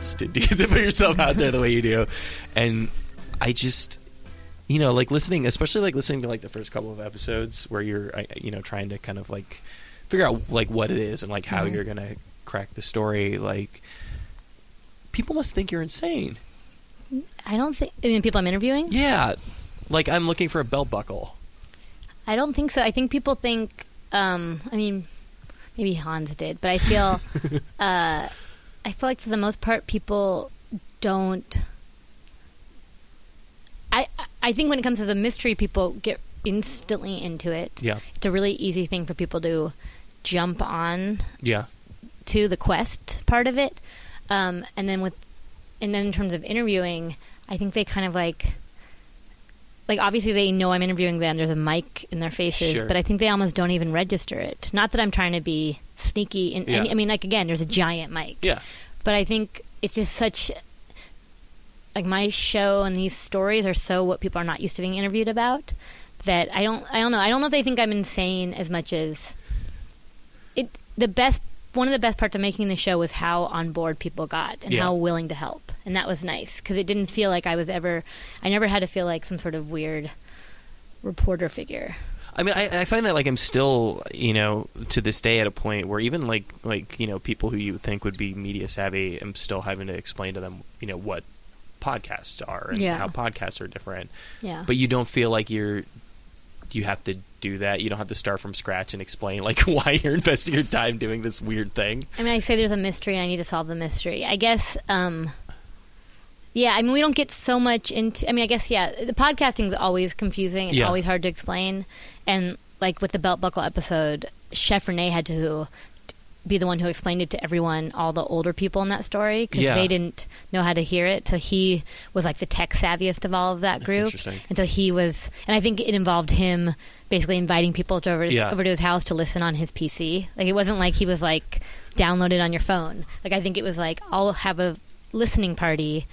to, to put yourself out there the way you do, and I just you know like listening, especially like listening to like the first couple of episodes where you're you know trying to kind of like figure out like what it is and like how Mhm. you're gonna crack the story. Like people must think you're insane. I don't think. I mean, people I'm interviewing. Yeah, like I'm looking for a belt buckle. I don't think so. I think people think. Um, I mean, maybe Hans did, but I feel. uh, I feel like for the most part, people don't. I I think when it comes to the mystery, people get instantly into it. Yeah, It's a really easy thing for people to jump on yeah, to the quest part of it. Um, and then with, and then in terms of interviewing, I think they kind of like, like obviously they know I'm interviewing them. There's a mic in their faces, Sure. but I think they almost don't even register it. Not that I'm trying to be sneaky. In any, I mean, like again, there's a giant mic, yeah. but I think it's just such. Like my show and these stories are so what people are not used to being interviewed about that I don't I don't know I don't know if they think I'm insane as much as it the best one of the best parts of making the show was how on board people got and Yeah. how willing to help and that was nice because it didn't feel like I was ever I never had to feel like some sort of weird reporter figure I mean, I, I find that like I'm still, you know, to this day at a point where even like like you know people who you think would be media savvy, I'm still having to explain to them, you know, what podcasts are and Yeah. how podcasts are different. yeah But you don't feel like you're you have to do that. You don't have to start from scratch and explain like why you're investing your time doing this weird thing. I mean I say there's a mystery and I need to solve the mystery I guess um yeah, I mean, we don't get so much into. I mean, I guess yeah, the podcasting is always confusing. It's Yeah. always hard to explain. And like with the belt buckle episode, Chef Renee had to be the one who explained it to everyone, all the older people in that story, because Yeah. they didn't know how to hear it. So he was like the tech savviest of all of that group. interesting. And so he was, and I think it involved him basically inviting people to over, his, Yeah. over to his house to listen on his PC. Like it wasn't like he was like downloaded on your phone. Like I think it was like I'll have a listening party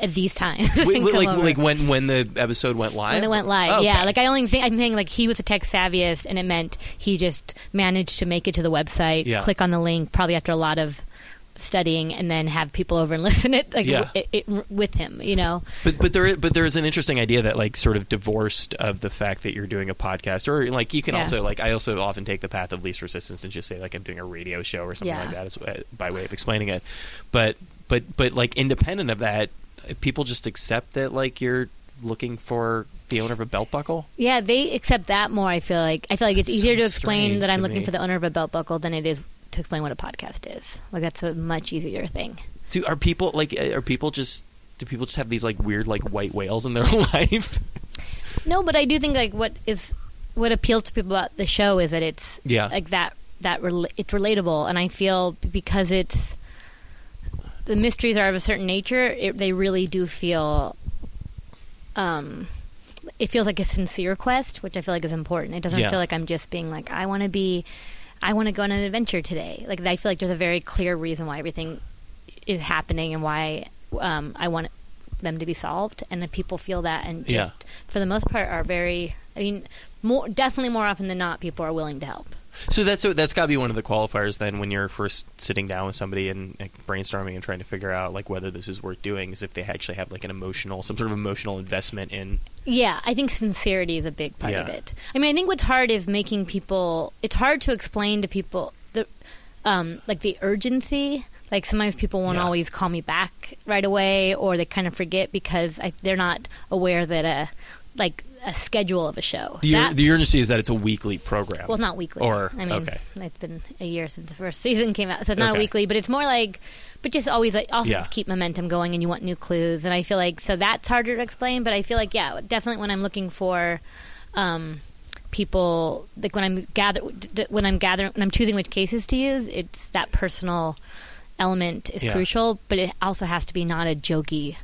at these times. Wait, like over. like when when the episode went live. When it went live, Oh, yeah. Like I only think I'm saying like he was a tech savviest, and it meant he just managed to make it to the website, Yeah. click on the link, probably after a lot of studying, and then have people over and listen it like Yeah. it, it, with him. You know, But but there is, but there is an interesting idea that like sort of divorced of the fact that you're doing a podcast or like you can Yeah. also like I also often take the path of least resistance and just say like I'm doing a radio show or something Yeah. like that as, uh, by way of explaining it. But but but like independent of that, people just accept that like you're looking for the owner of a belt buckle. yeah, they accept that more. I feel like I feel like it's easier so to explain that I'm looking me. for the owner of a belt buckle than it is to explain what a podcast is. Like that's a much easier thing. Do are people like uh, are people just do people just have these like weird like white whales in their life? No, but I do think like what is what appeals to people about the show is that it's Yeah. like that that rela- it's relatable, and I feel because it's the mysteries are of a certain nature, it, they really do feel. Um, it feels like a sincere quest, which I feel like is important. It doesn't Yeah. feel like I'm just being like, I want to be, I want to go on an adventure today. Like I feel like there's a very clear reason why everything is happening and why um, I want them to be solved, and that people feel that, and Yeah. just for the most part are very. I mean, more definitely more often than not, people are willing to help. So that's so that's got to be one of the qualifiers then when you're first sitting down with somebody and like, brainstorming and trying to figure out like whether this is worth doing is if they actually have like an emotional some sort of emotional investment in Yeah, I think sincerity is a big part of it. I mean, I think what's hard is making people. It's hard to explain to people the, um, like the urgency. Like sometimes people won't Yeah. always call me back right away, or they kind of forget because I, they're not aware that a like a schedule of a show. the That- the urgency is that it's a weekly program. well, not weekly. Or- I mean, okay. it's been a year since the first season came out, so it's not Okay. a weekly, but it's more like, but just always like also Yeah. just keep momentum going, and you want new clues, and I feel like so that's harder to explain, but I feel like yeah, definitely when I'm looking for, um, people like when I'm gather when I'm gathering when I'm choosing which cases to use, it's that personal element is Yeah. crucial, but it also has to be not a jokey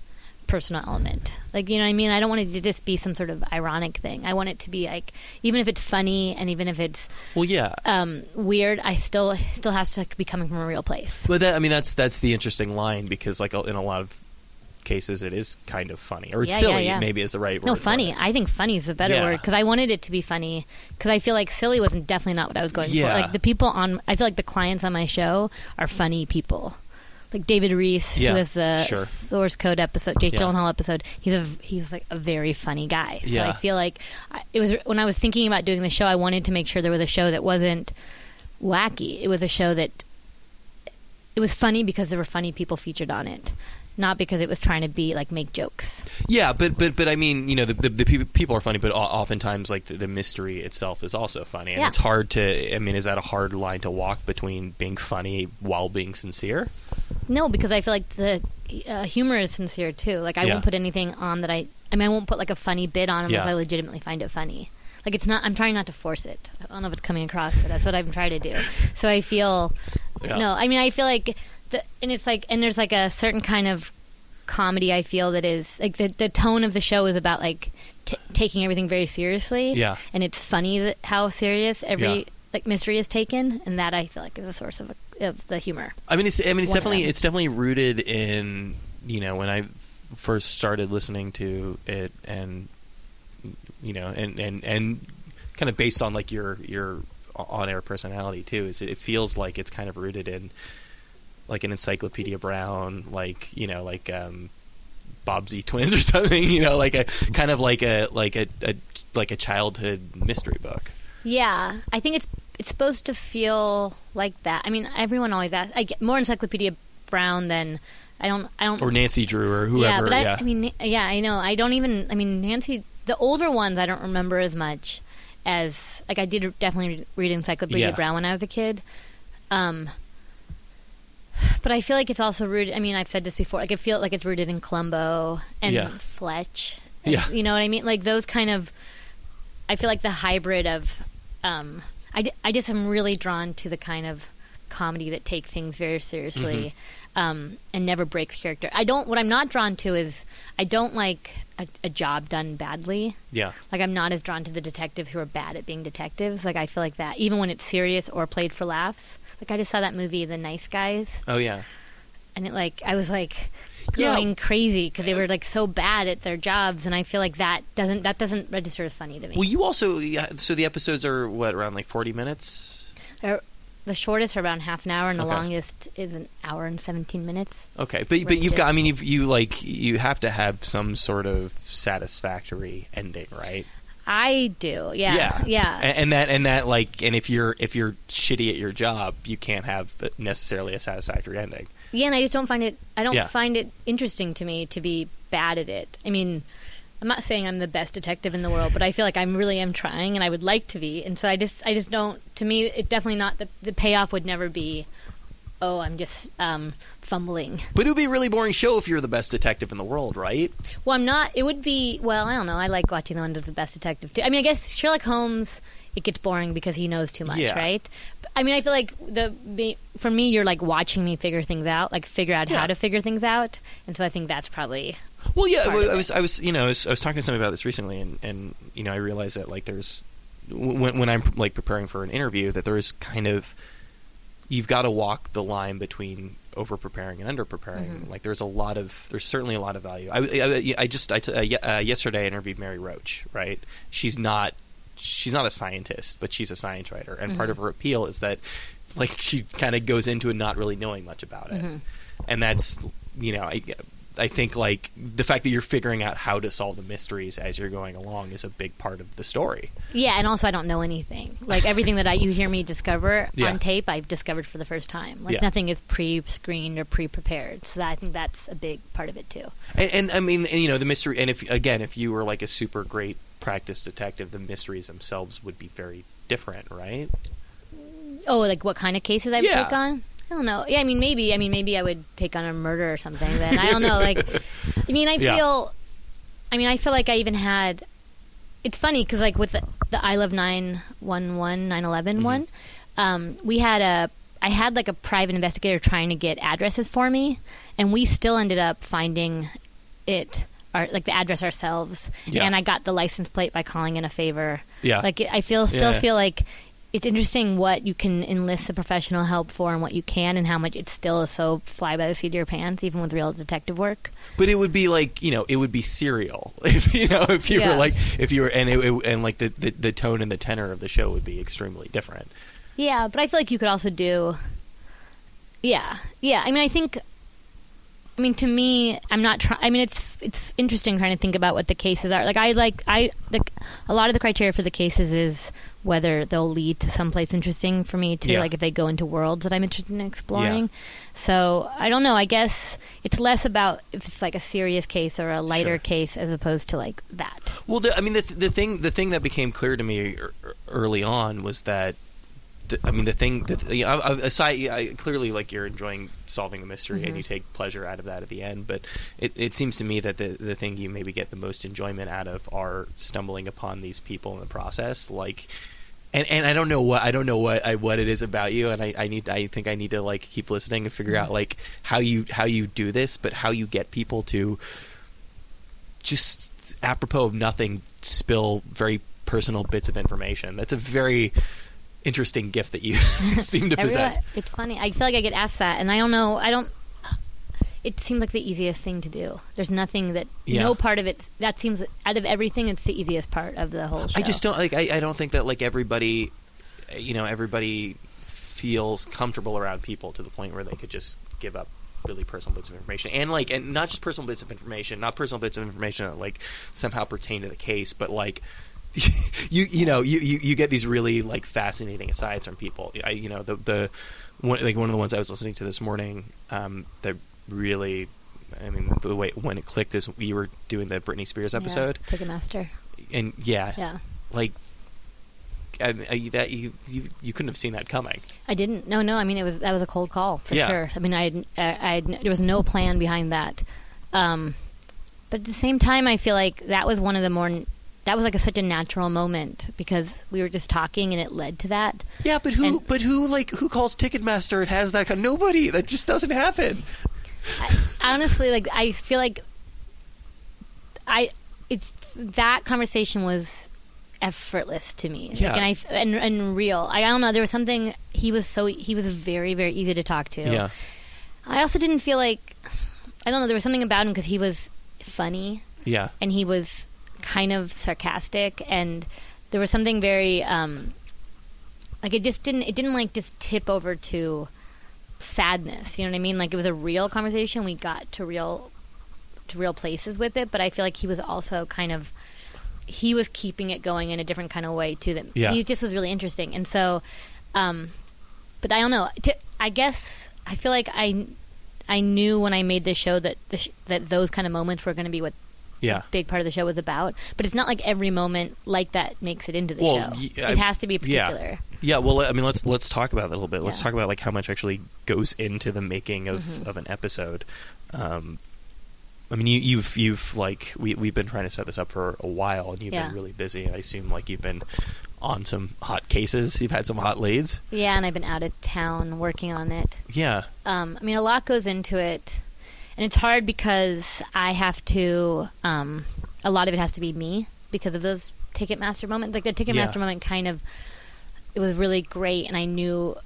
personal element. Like, you know what I mean? I don't want it to just be some sort of ironic thing. I want it to be like even if it's funny and even if it's well, yeah. um, weird, I still still has to be coming from a real place. But that I mean that's that's the interesting line because like in a lot of cases it is kind of funny or it's Yeah, yeah, silly yeah. maybe is the right word. No, funny. I think funny is a better Yeah. word because I wanted it to be funny because I feel like silly wasn't definitely not what I was going Yeah. for. Like the people on, I feel like the clients on my show are funny people. Like David Rees, Yeah, who is the sure. source code episode, Jake Yeah. Gyllenhaal episode. He's a he's like a very funny guy. So Yeah. I feel like I, it was when I was thinking about doing the show, I wanted to make sure there was a show that wasn't wacky. It was a show that it was funny because there were funny people featured on it, not because it was trying to be like make jokes. Yeah, but but but I mean, you know, the the, the peop- people are funny, but o- oftentimes like the, the mystery itself is also funny, and Yeah. it's hard to. I mean, is that a hard line to walk between being funny while being sincere? No, because I feel like the uh, humor is sincere too. Like I Yeah. won't put anything on that I. I mean, I won't put like a funny bit on unless Yeah. I legitimately find it funny. Like it's not. I'm trying not to force it. I don't know if it's coming across, but that's what I'm trying to do. So I feel. Yeah. No, I mean I feel like the and it's like and there's like a certain kind of comedy I feel that is like the the tone of the show is about like t- taking everything very seriously. Yeah. and it's funny that how serious every Yeah. like mystery is taken, and that I feel like is a source of of the humor. I mean, it's I mean, it's One definitely it's definitely rooted in you know when I first started listening to it, and you know, and and and kind of based on like your your on air personality too. Is it, it feels like it's kind of rooted in like an Encyclopedia Brown, like you know, like um, Bobbsey Twins or something. You know, like a kind of like a like a, a like a childhood mystery book. Yeah, I think it's it's supposed to feel like that. I mean, everyone always asks. I get more Encyclopedia Brown than I don't. I don't. Or Nancy Drew or whoever. yeah, but I, yeah. I mean, yeah, I know. I don't even. I mean, Nancy. The older ones, I don't remember as much as like I did definitely read Encyclopedia Yeah. Brown when I was a kid. Um, but I feel like it's also rooted. I mean, I've said this before. Like I feel like it's rooted in Columbo and Yeah. Fletch. Yeah. you know what I mean. Like those kind of. I feel like the hybrid of. Um, I, d- I just am really drawn to the kind of comedy that takes things very seriously um, and never breaks character. I don't. What I'm not drawn to is I don't like a, a job done badly. yeah. Like I'm not as drawn to the detectives who are bad at being detectives. Like I feel like that, even when it's serious or played for laughs. Like I just saw that movie, The Nice Guys, Oh yeah. and it like I was like Yeah. going crazy because they were like so bad at their jobs, and I feel like that doesn't that doesn't register as funny to me. Well, you also yeah, so the episodes are what around like forty minutes. They're- the shortest are around half an hour, and the Okay. longest is an hour and seventeen minutes. Okay, but but you've got I mean you you like you have to have some sort of satisfactory ending, right? I do, yeah, yeah. And, and that and that like and if you're if you're shitty at your job, you can't have necessarily a satisfactory ending. Yeah, and I just don't find it. I don't Yeah. find it interesting to me to be bad at it. I mean, I'm not saying I'm the best detective in the world, but I feel like I'm really am trying, and I would like to be. And so I just, I just don't. To me, it definitely not. The, the payoff would never be, oh, I'm just um, fumbling. But it would be a really boring show if you're the best detective in the world, right? Well, I'm not. It would be. Well, I don't know. I like watching the one that's the best detective. Too. I mean, I guess Sherlock Holmes. It gets boring because he knows too much, Yeah. right? I mean, I feel like the, for me, you're like watching me figure things out, like figure out Yeah. how to figure things out, and so I think that's probably Well, yeah, part I was, I was, you know, I was, I was talking to somebody about this recently, and, and you know, I realized that like there's when when I'm like preparing for an interview that there is kind of you've got to walk the line between over preparing and under preparing. Mhm. Like there's a lot of there's certainly a lot of value. I, I, I just I t- uh, uh, yesterday I interviewed Mary Roach. Right, she's not she's not a scientist, but she's a science writer, and part Mhm. of her appeal is that like she kind of goes into it not really knowing much about it Mhm. and that's you know I I think like the fact that you're figuring out how to solve the mysteries as you're going along is a big part of the story. Yeah, and also I don't know anything. Like everything that I you hear me discover Yeah. on tape, I've discovered for the first time. Like Yeah. nothing is pre-screened or pre-prepared. So that, I think that's a big part of it too. And, and I mean, and, you know, the mystery. And if again, if you were like a super great practice detective, the mysteries themselves would be very different, right? Oh, like what kind of cases I would Yeah. take on? I don't know. Yeah, I mean maybe. I mean maybe I would take on a murder or something. Then I don't know. Like, I mean I Yeah. feel. I mean I feel like I even had. It's funny because like with the, the I Love 911, 911 Mhm. one, um, we had a. I had like a private investigator trying to get addresses for me, and we still ended up finding it. Our, like the address ourselves, Yeah. and I got the license plate by calling in a favor. Yeah. Like I feel still Yeah. feel like it's interesting what you can enlist the professional help for and what you can and how much it still is so fly by the seat of your pants even with real detective work. But it would be like you know, it would be serial if you know if you Yeah. were like if you were and it, it- and like the, the the tone and the tenor of the show would be extremely different. Yeah, but I feel like you could also do Yeah. Yeah, I mean I think I mean, to me, I'm not trying. I mean, it's it's interesting trying to think about what the cases are. Like, I like I the a lot of the criteria for the cases is whether they'll lead to someplace interesting for me to Yeah. Like, if they go into worlds that I'm interested in exploring. So I don't know. I guess it's less about if it's like a serious case or a lighter Sure. case as opposed to like that. Well, the, I mean, the, the thing the thing that became clear to me early on was that, the, I mean, the thing that you know, aside, I, clearly, like you're enjoying solving the mystery Mhm. and you take pleasure out of that at the end. But it, it seems to me that the the thing you maybe get the most enjoyment out of are stumbling upon these people in the process, like. And, and I don't know what I don't know what I, what it is about you, and I, I need I think I need to like keep listening and figure out like how you how you do this, but how you get people to just apropos of nothing spill very personal bits of information. That's a very interesting gift that you seem to possess. realize- it's funny. I feel like I get asked that, and I don't know. I don't. It seems like the easiest thing to do. There's nothing that Yeah. no part of it that seems out of everything. It's the easiest part of the whole show. I just don't like. I, I don't think that like everybody, you know, everybody feels comfortable around people to the point where they could just give up really personal bits of information and like and not just personal bits of information, not personal bits of information that like somehow pertain to the case, but like. you you know you, you, you get these really like fascinating asides from people. I you know the the one like one of the ones I was listening to this morning um, that really I mean the way when it clicked is we were doing the Britney Spears episode Yeah, Ticketmaster. and yeah Yeah, like I, I, that you, you you couldn't have seen that coming. I didn't. No, no. I mean, it was that was a cold call for Yeah. sure. I mean, I I I there was no plan behind that. Um, but at the same time, I feel like that was one of the more that was like a, such a natural moment because we were just talking and it led to that. Yeah, but who And- but who like who calls Ticketmaster and has that kind nobody that just doesn't happen. I, honestly, like I feel like I it's that conversation was effortless to me. Like, Yeah. and I and, and real. I, I don't know. There was something. He was so he was very very easy to talk to. Yeah. I also didn't feel like I don't know. There was something about him because he was funny Yeah. and he was kind of sarcastic and there was something very um like it just didn't it didn't like just tip over to sadness you know what i mean? Like it was a real conversation. We got to real to real places with it but i feel like he was also kind of he was keeping it going in a different kind of way too that Yeah. he just was really interesting. And so um but i don't know. To, i guess i feel like i i knew when i made this show that the sh- that those kind of moments were going to be what Yeah. big part of the show was about. But it's not like every moment like that makes it into the Well, show. it has to be yeah. particular. Yeah, well, I mean, let's let's talk about that a little bit. Let's talk about like how much actually goes into the making of, Mhm. of an episode. Um, I mean, you, you've you've like we we've been trying to set this up for a while, and you've Yeah. been really busy. I assume like you've been on some hot cases. You've had some hot leads. Yeah, and I've been out of town working on it. Yeah, Um, I mean, a lot goes into it, and it's hard because I have to. Um, a lot of it has to be me because of those Ticketmaster moments. Like the Ticketmaster Yeah. moment, kind of, it was really great, and I knew,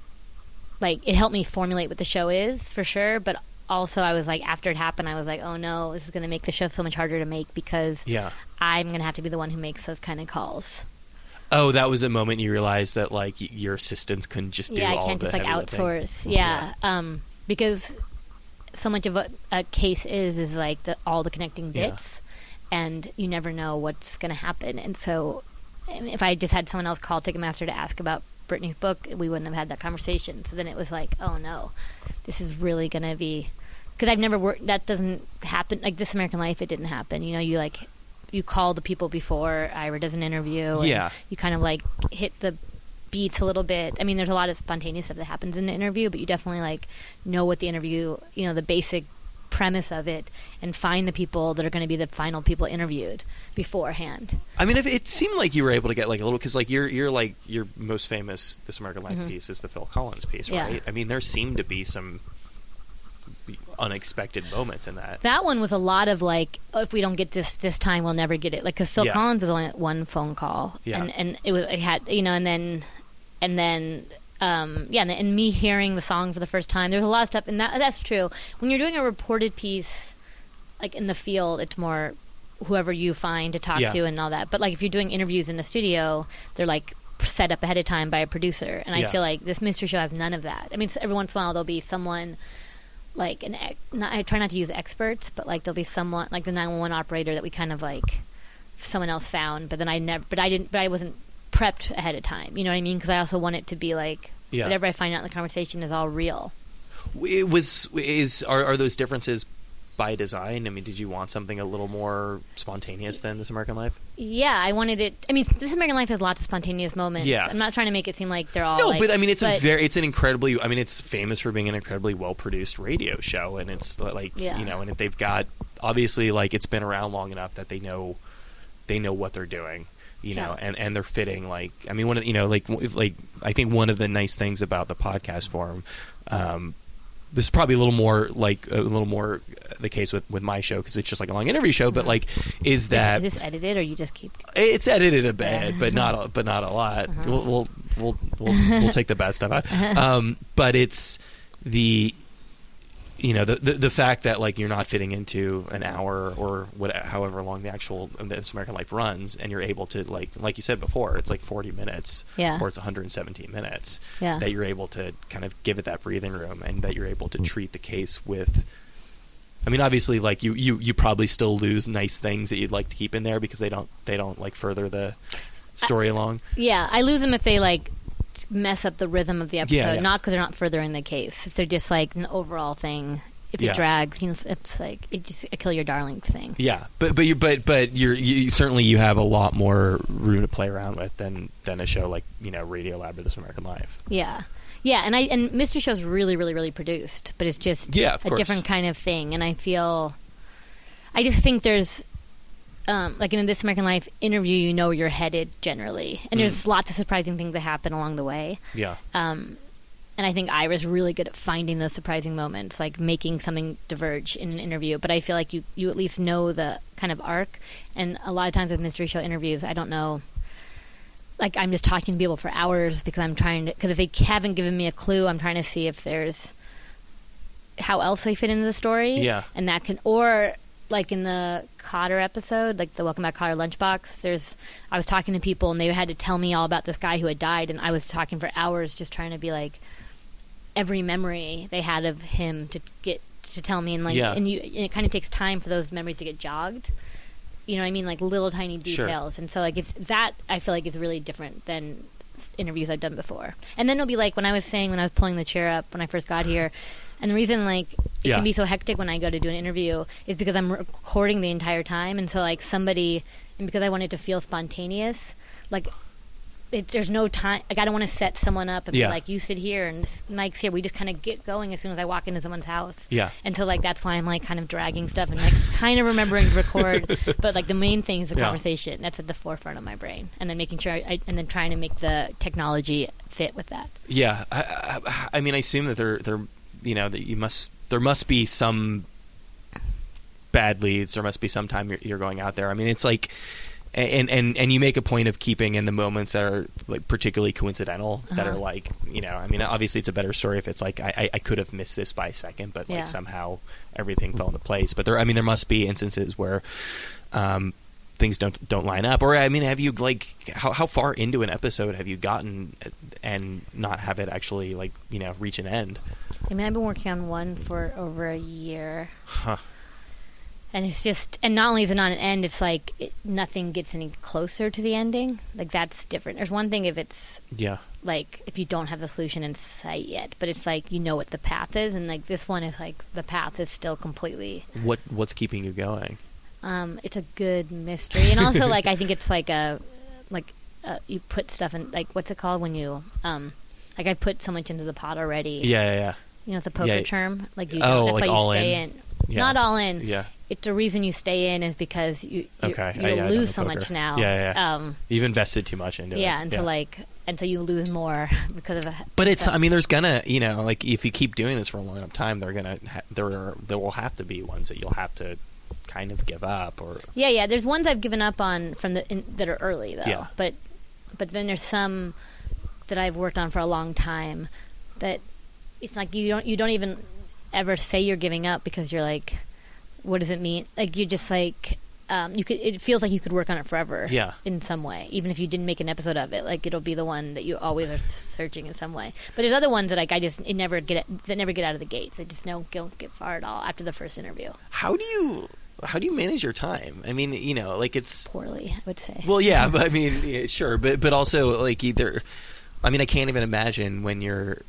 like, it helped me formulate what the show is for sure. But also, I was like, after it happened, I was like, oh no, this is going to make the show so much harder to make because yeah. I'm going to have to be the one who makes those kind of calls. Oh, that was the moment you realized that like your assistants couldn't just do yeah, all I can't just like outsource. Yeah, Um, because so much of what a case is is like the, all the connecting Yeah. bits, and you never know what's going to happen. And so, if I just had someone else call Ticketmaster to ask about Britney's book, we wouldn't have had that conversation. So then it was like, oh no, this is really going to be because I've never worked. That doesn't happen. Like this American Life, it didn't happen. You know, you like you call the people before Ira does an interview. and Yeah. you kind of like hit the beats a little bit. I mean, there's a lot of spontaneous stuff that happens in the interview, but you definitely like know what the interview, you know, the basic premise of it, and find the people that are going to be the final people interviewed beforehand. I mean, if it seemed like you were able to get like a little because like you're you're like your most famous This American Life Mhm. piece is the Phil Collins piece, Yeah. right? I mean, there seemed to be some unexpected moments in that. That one was a lot of like, oh, if we don't get this this time, we'll never get it. Like, because Phil Yeah. Collins was only one phone call, Yeah. and and it was it had you know, and then and then um, yeah, and, and me hearing the song for the first time. There's a lot of stuff, and that that's true. When you're doing a reported piece, like in the field, it's more whoever you find to talk Yeah. to and all that. But like if you're doing interviews in the studio, they're like set up ahead of time by a producer, and I feel like this mystery show has none of that. I mean, every once in a while there'll be someone like an ex- not, I try not to use experts, but like there'll be someone like the 911 operator that we kind of like someone else found, but then I never, but I didn't, but I wasn't prepped ahead of time. You know what I mean? Because I also want it to be like Yeah. whatever I find out in the conversation is all real. It was is are, are those differences by design? I mean, did you want something a little more spontaneous than This American Life? Yeah, I wanted it. I mean, This American Life has lots of spontaneous moments. Yeah. I'm not trying to make it seem like they're all. No, like- but I mean, it's a very, it's an incredibly, I mean, it's famous for being an incredibly well produced radio show, and it's like, Yeah. you know, and they've got obviously like it's been around long enough that they know, they know what they're doing, you know, Yeah. and and they're fitting. Like, I mean, one of the- you know, like like I think one of the nice things about the podcast form. Um, this is probably a little more like a little more the case with, with my show because it's just like a long interview show. But like, is that is this edited or you just keep? it's edited a bit, but not a, but not a lot. Uh-huh. We'll, we'll we'll we'll we'll take the bad stuff out. Um, but it's the you know the, the the fact that like you're not fitting into an hour or what however long the actual this American Life runs, and you're able to like like you said before, it's like 40 minutes Yeah. or it's 117 minutes Yeah. that you're able to kind of give it that breathing room, and that you're able to mm. treat the case with. I mean, obviously, like you, you, you probably still lose nice things that you'd like to keep in there because they don't, they don't like further the story along. Yeah, I lose them if they like mess up the rhythm of the episode. Yeah, yeah. Not because they're not furthering the case. If they're just like an overall thing. If Yeah. it drags, you know, it's, like it just a kill your darling thing. Yeah, but but you but but you're you certainly you have a lot more room to play around with than than a show like you know Radio Lab or This American Life. Yeah. Yeah, and I and Mystery Show's really, really, really produced, but it's just Yeah, a course. different kind of thing. And I feel, I just think there's, um, like in this American Life interview, you know where you're headed generally, and there's lots of surprising things that happen along the way. Yeah, Um, and I think Ira's really good at finding those surprising moments, like making something diverge in an interview. But I feel like you you at least know the kind of arc. And a lot of times with mystery show interviews, I don't know. Like I'm just talking to people for hours because I'm trying to. Because if they haven't given me a clue, I'm trying to see if there's how else they fit into the story. Yeah. and that can or like in the Kotter episode, like the Welcome Back Kotter lunchbox. There's I was talking to people and they had to tell me all about this guy who had died, and I was talking for hours just trying to be like every memory they had of him to get to tell me and like Yeah. and you and it kind of takes time for those memories to get jogged you know what i mean like little tiny Sure. details and so like it's that i feel like is really different than interviews i've done before and then it'll be like when i was saying when i was pulling the chair up when i first got here and the reason like it Yeah. can be so hectic when i go to do an interview is because i'm recording the entire time and so like somebody and because i want it to feel spontaneous like it, there's no time. Like I don't want to set someone up and Yeah. be like, "You sit here and this mic's here." We just kind of get going as soon as I walk into someone's house. Yeah. And so like that's why I'm like kind of dragging stuff and like kind of remembering to record, but like the main thing is the Yeah. conversation. That's at the forefront of my brain, and then making sure, I, I, and then trying to make the technology fit with that. yeah. I, I, I mean, I assume that there there you know that you must there must be some bad leads. There must be some time you're, you're going out there. I mean, it's like. And, and and you make a point of keeping in the moments that are like particularly coincidental that Uh-huh. are like you know I mean obviously it's a better story if it's like I, I, I could have missed this by a second but like Yeah. somehow everything fell into place but there I mean there must be instances where um, things don't don't line up or I mean have you like how how far into an episode have you gotten and not have it actually like you know reach an end I mean, I've been working on one for over a year. Huh. And it's just, and not only is it not an end, it's like it, nothing gets any closer to the ending. Like that's different. There's one thing if it's yeah like if you don't have the solution in sight yet, but it's like you know what the path is, and like this one is like the path is still completely. what what's keeping you going Um, it's a good mystery, and also like I think it's like a like uh, you put stuff in like what's it called when you um like I put so much into the pot already. yeah yeah yeah You know, it's a poker Yeah. term. Like you, Oh, don't, that's like why you stay in? in. Yeah. Not all in. yeah It's the reason you stay in is because you you, Okay. you Uh, yeah, lose so poker. much now. Yeah, yeah, yeah. Um, you've invested too much into it yeah, until like until you lose more because of. A, But it's, so- I mean, there's gonna, you know, like if you keep doing this for a long enough time, they're gonna, ha- there, are, there will have to be ones that you'll have to kind of give up, or Yeah, yeah. There's ones I've given up on from the in, that are early though. Yeah. But but then there's some that I've worked on for a long time that it's like you don't you don't even ever say you're giving up because you're like, what does it mean? Like you just like um, you could. It feels like you could work on it forever. Yeah. In some way, even if you didn't make an episode of it, like it'll be the one that you always are searching in some way. But there's other ones that like I just it never get that never get out of the gate. They just don't don't get far at all after the first interview. How do you how do you manage your time? I mean, you know, like it's Poorly, I would say. well, yeah, but I mean, yeah, sure, but but also like either. I mean, I can't even imagine when you're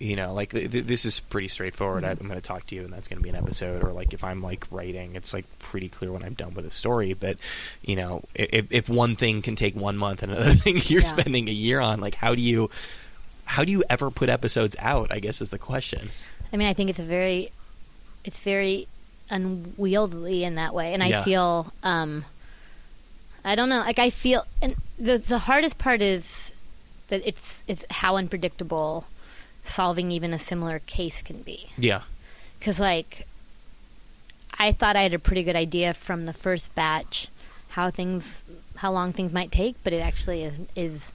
you know, like th- th- this is pretty straightforward. Mhm. I'm going to talk to you, and that's going to be an episode. Or like if I'm like writing, it's like pretty clear when I'm done with a story. But you know, if if one thing can take one month and another thing you're Yeah. spending a year on, like how do you how do you ever put episodes out? I guess is the question. I mean, I think it's a very, it's very unwieldy in that way, and I Yeah. feel, um, I don't know, like I feel, and the the hardest part is that it's it's how unpredictable solving even a similar case can be, Yeah, because like, I thought I had a pretty good idea from the first batch how things, how long things might take, but it actually is is.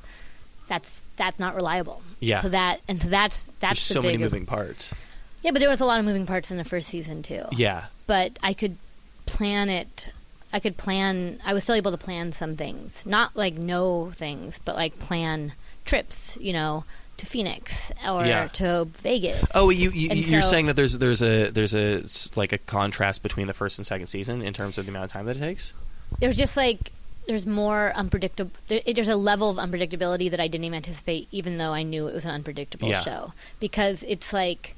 That's that's not reliable. Yeah. So that and so that's that's so many moving parts. Yeah, but there was a lot of moving parts in the first season too. Yeah, But I could plan it. I could plan. I was still able to plan some things, not like know things, but like plan trips. You know, to Phoenix or Yeah. to Vegas. Oh, you, you, you're so- saying that there's there's a there's a s- like a contrast between the first and second season in terms of the amount of time that it takes. There's just like there's more unpredictable. There, there's a level of unpredictability that I didn't even anticipate, even though I knew it was an unpredictable Yeah. show. Because it's like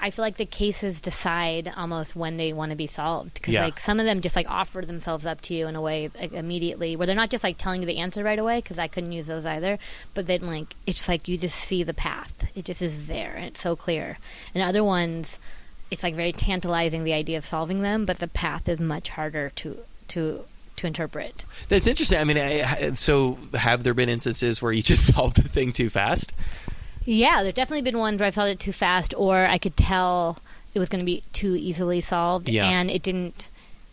I feel like the cases decide almost when they want to be solved. Because Yeah. like some of them just like offer themselves up to you in a way like, immediately, where they're not just like telling you the answer right away. Because I couldn't use those either. But then like it's like you just see the path. It just is there, and it's so clear. And other ones, it's like very tantalizing the idea of solving them, but the path is much harder to to to interpret. That's interesting. I mean, I, so have there been instances where you just solved the thing too fast? Yeah, there definitely been ones where I felt it too fast, or I could tell it was going to be too easily solved, Yeah. and it didn't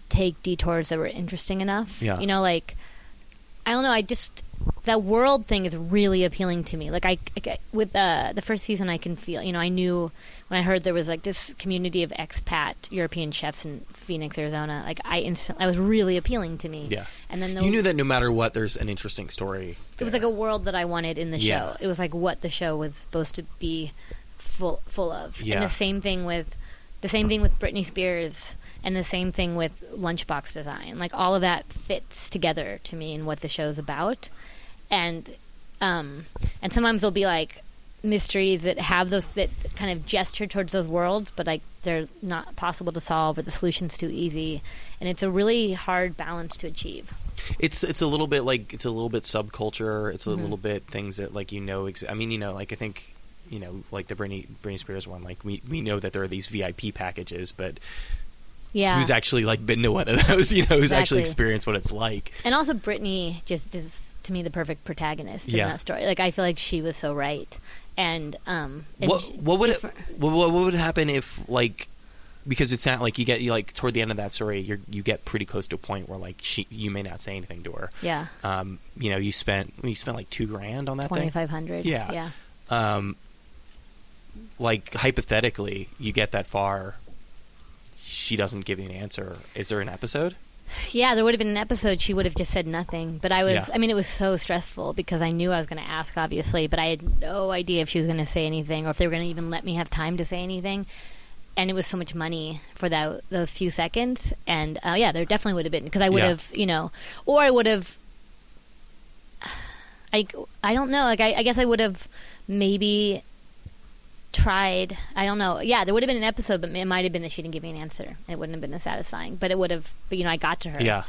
take detours that were interesting enough. Yeah. You know, like I don't know. I just that world thing is really appealing to me. Like I, I with uh, the first season, I can feel. You know, I knew when I heard there was like this community of expat European chefs in Phoenix, Arizona. Like I, instant, that was really appealing to me. Yeah. And then You knew that no matter what, there's an interesting story. it was like a world that I wanted in the Yeah. show. It was like what the show was supposed to be full full of. Yeah. And the same thing with the same thing with Britney Spears and the same thing with lunchbox design. Like all of that fits together to me in what the show's about. And um and sometimes there'll be like mysteries that have those that kind of gesture towards those worlds but like they're not possible to solve or the solution's too easy and it's a really hard balance to achieve It's it's a little bit like it's a little bit subculture. It's a Mhm. little bit things that like you know. Ex- I mean, you know, like I think you know, like the Britney Britney Spears one. Like we we know that there are these VIP packages, but yeah who's actually like been to one of those? You know, who's actually experienced what it's like? And also, Britney just is to me the perfect protagonist Yeah. in that story. Like I feel like she was so right, and um, and what she- what would it, what, what would happen if like because it's not like you get you like toward the end of that story you you get pretty close to a point where like she you may not say anything to her yeah, um you know you spent you spent like two grand on that twenty thing five hundred. Yeah. yeah. um like hypothetically you get that far she doesn't give you an answer is there an episode Yeah, there would have been an episode. She would have just said nothing. But I was, Yeah. I mean, it was so stressful because I knew I was going to ask, obviously, but I had no idea if she was going to say anything or if they were going to even let me have time to say anything. And it was so much money for that those few seconds. And uh, yeah, there definitely would have been because I would Yeah. have, you know, or I would have. I, I don't know. Like I, I guess I would have maybe tried. I don't know. Yeah, there would have been an episode, but it might have been that she didn't give me an answer. and It wouldn't have been as satisfying, but it would have. But you know, I got to her. yeah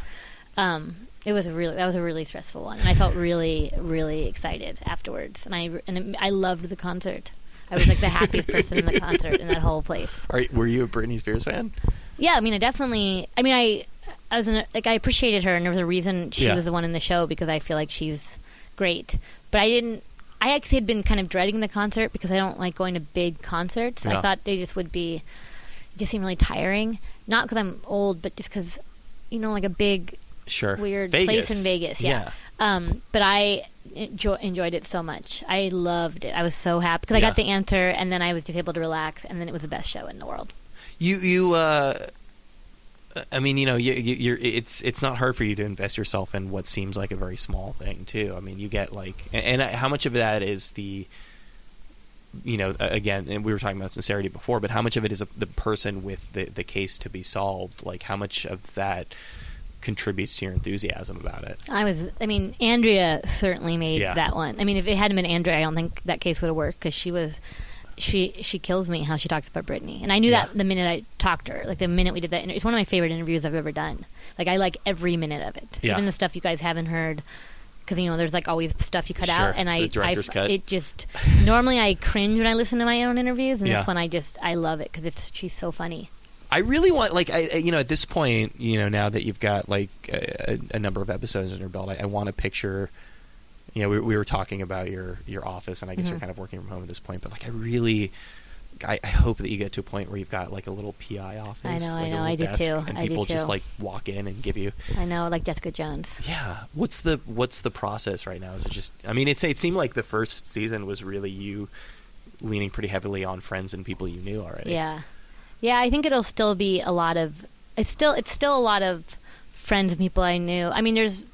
Um, it was a really that was a really stressful one, and I felt really really excited afterwards, and I and it, I loved the concert. I was like the happiest person in the concert in that whole place. Are, were you a Britney Spears fan Yeah, I mean, I definitely. I mean, I I was in like I appreciated her, and there was a reason she Yeah. was the one in the show because I feel like she's great. But I didn't. I actually had been kind of dreading the concert because I don't like going to big concerts. Yeah. I thought they just would be just seem really tiring. Not because I'm old, but just because you know, like a big sure weird Vegas. place in Vegas. Yeah. Um, but I enjoy, enjoyed it so much. I loved it. I was so happy because I got the answer, and then I was just able to relax, and then it was the best show in the world. You you uh I mean, you know, you, you, you're it's it's not hard for you to invest yourself in what seems like a very small thing too. I mean, you get like, and, and how much of that is the, you know, again, and we were talking about sincerity before, but how much of it is a, the person with the the case to be solved? Like, how much of that contributes to your enthusiasm about it? I was, I mean, Andrea certainly made Yeah. that one. I mean, if it hadn't been Andrea, I don't think that case would have worked because she was, she she kills me how she talks about Britney, and I knew Yeah. that the minute I talked to her, like the minute we did that. inter- It's one of my favorite interviews I've ever done. Like I like every minute of it, Yeah. even the stuff you guys haven't heard. Because you know, there's like always stuff you cut Sure, out, and I, director's I, cut. it just normally I cringe when I listen to my own interviews, and Yeah. this one I just I love it because it's she's so funny. I really want, like, I I- you know, at this point, you know, now that you've got like a, a number of episodes in your belt, I, I want a picture. You know, we, we were talking about your your office, and I guess you're Mhm. kind of working from home at this point. But like, I really, I, I hope that you get to a point where you've got like a little PI office. I know, I like a know, I do too, And I do people just like walk in and give you. I know, like Jessica Jones. Yeah. What's the What's the process right now? Is it just? I mean, it's it seemed like the first season was really you leaning pretty heavily on friends and people you knew already. Yeah, yeah. I think it'll still be a lot of. It's still it's still a lot of friends and people I knew. I mean, there's.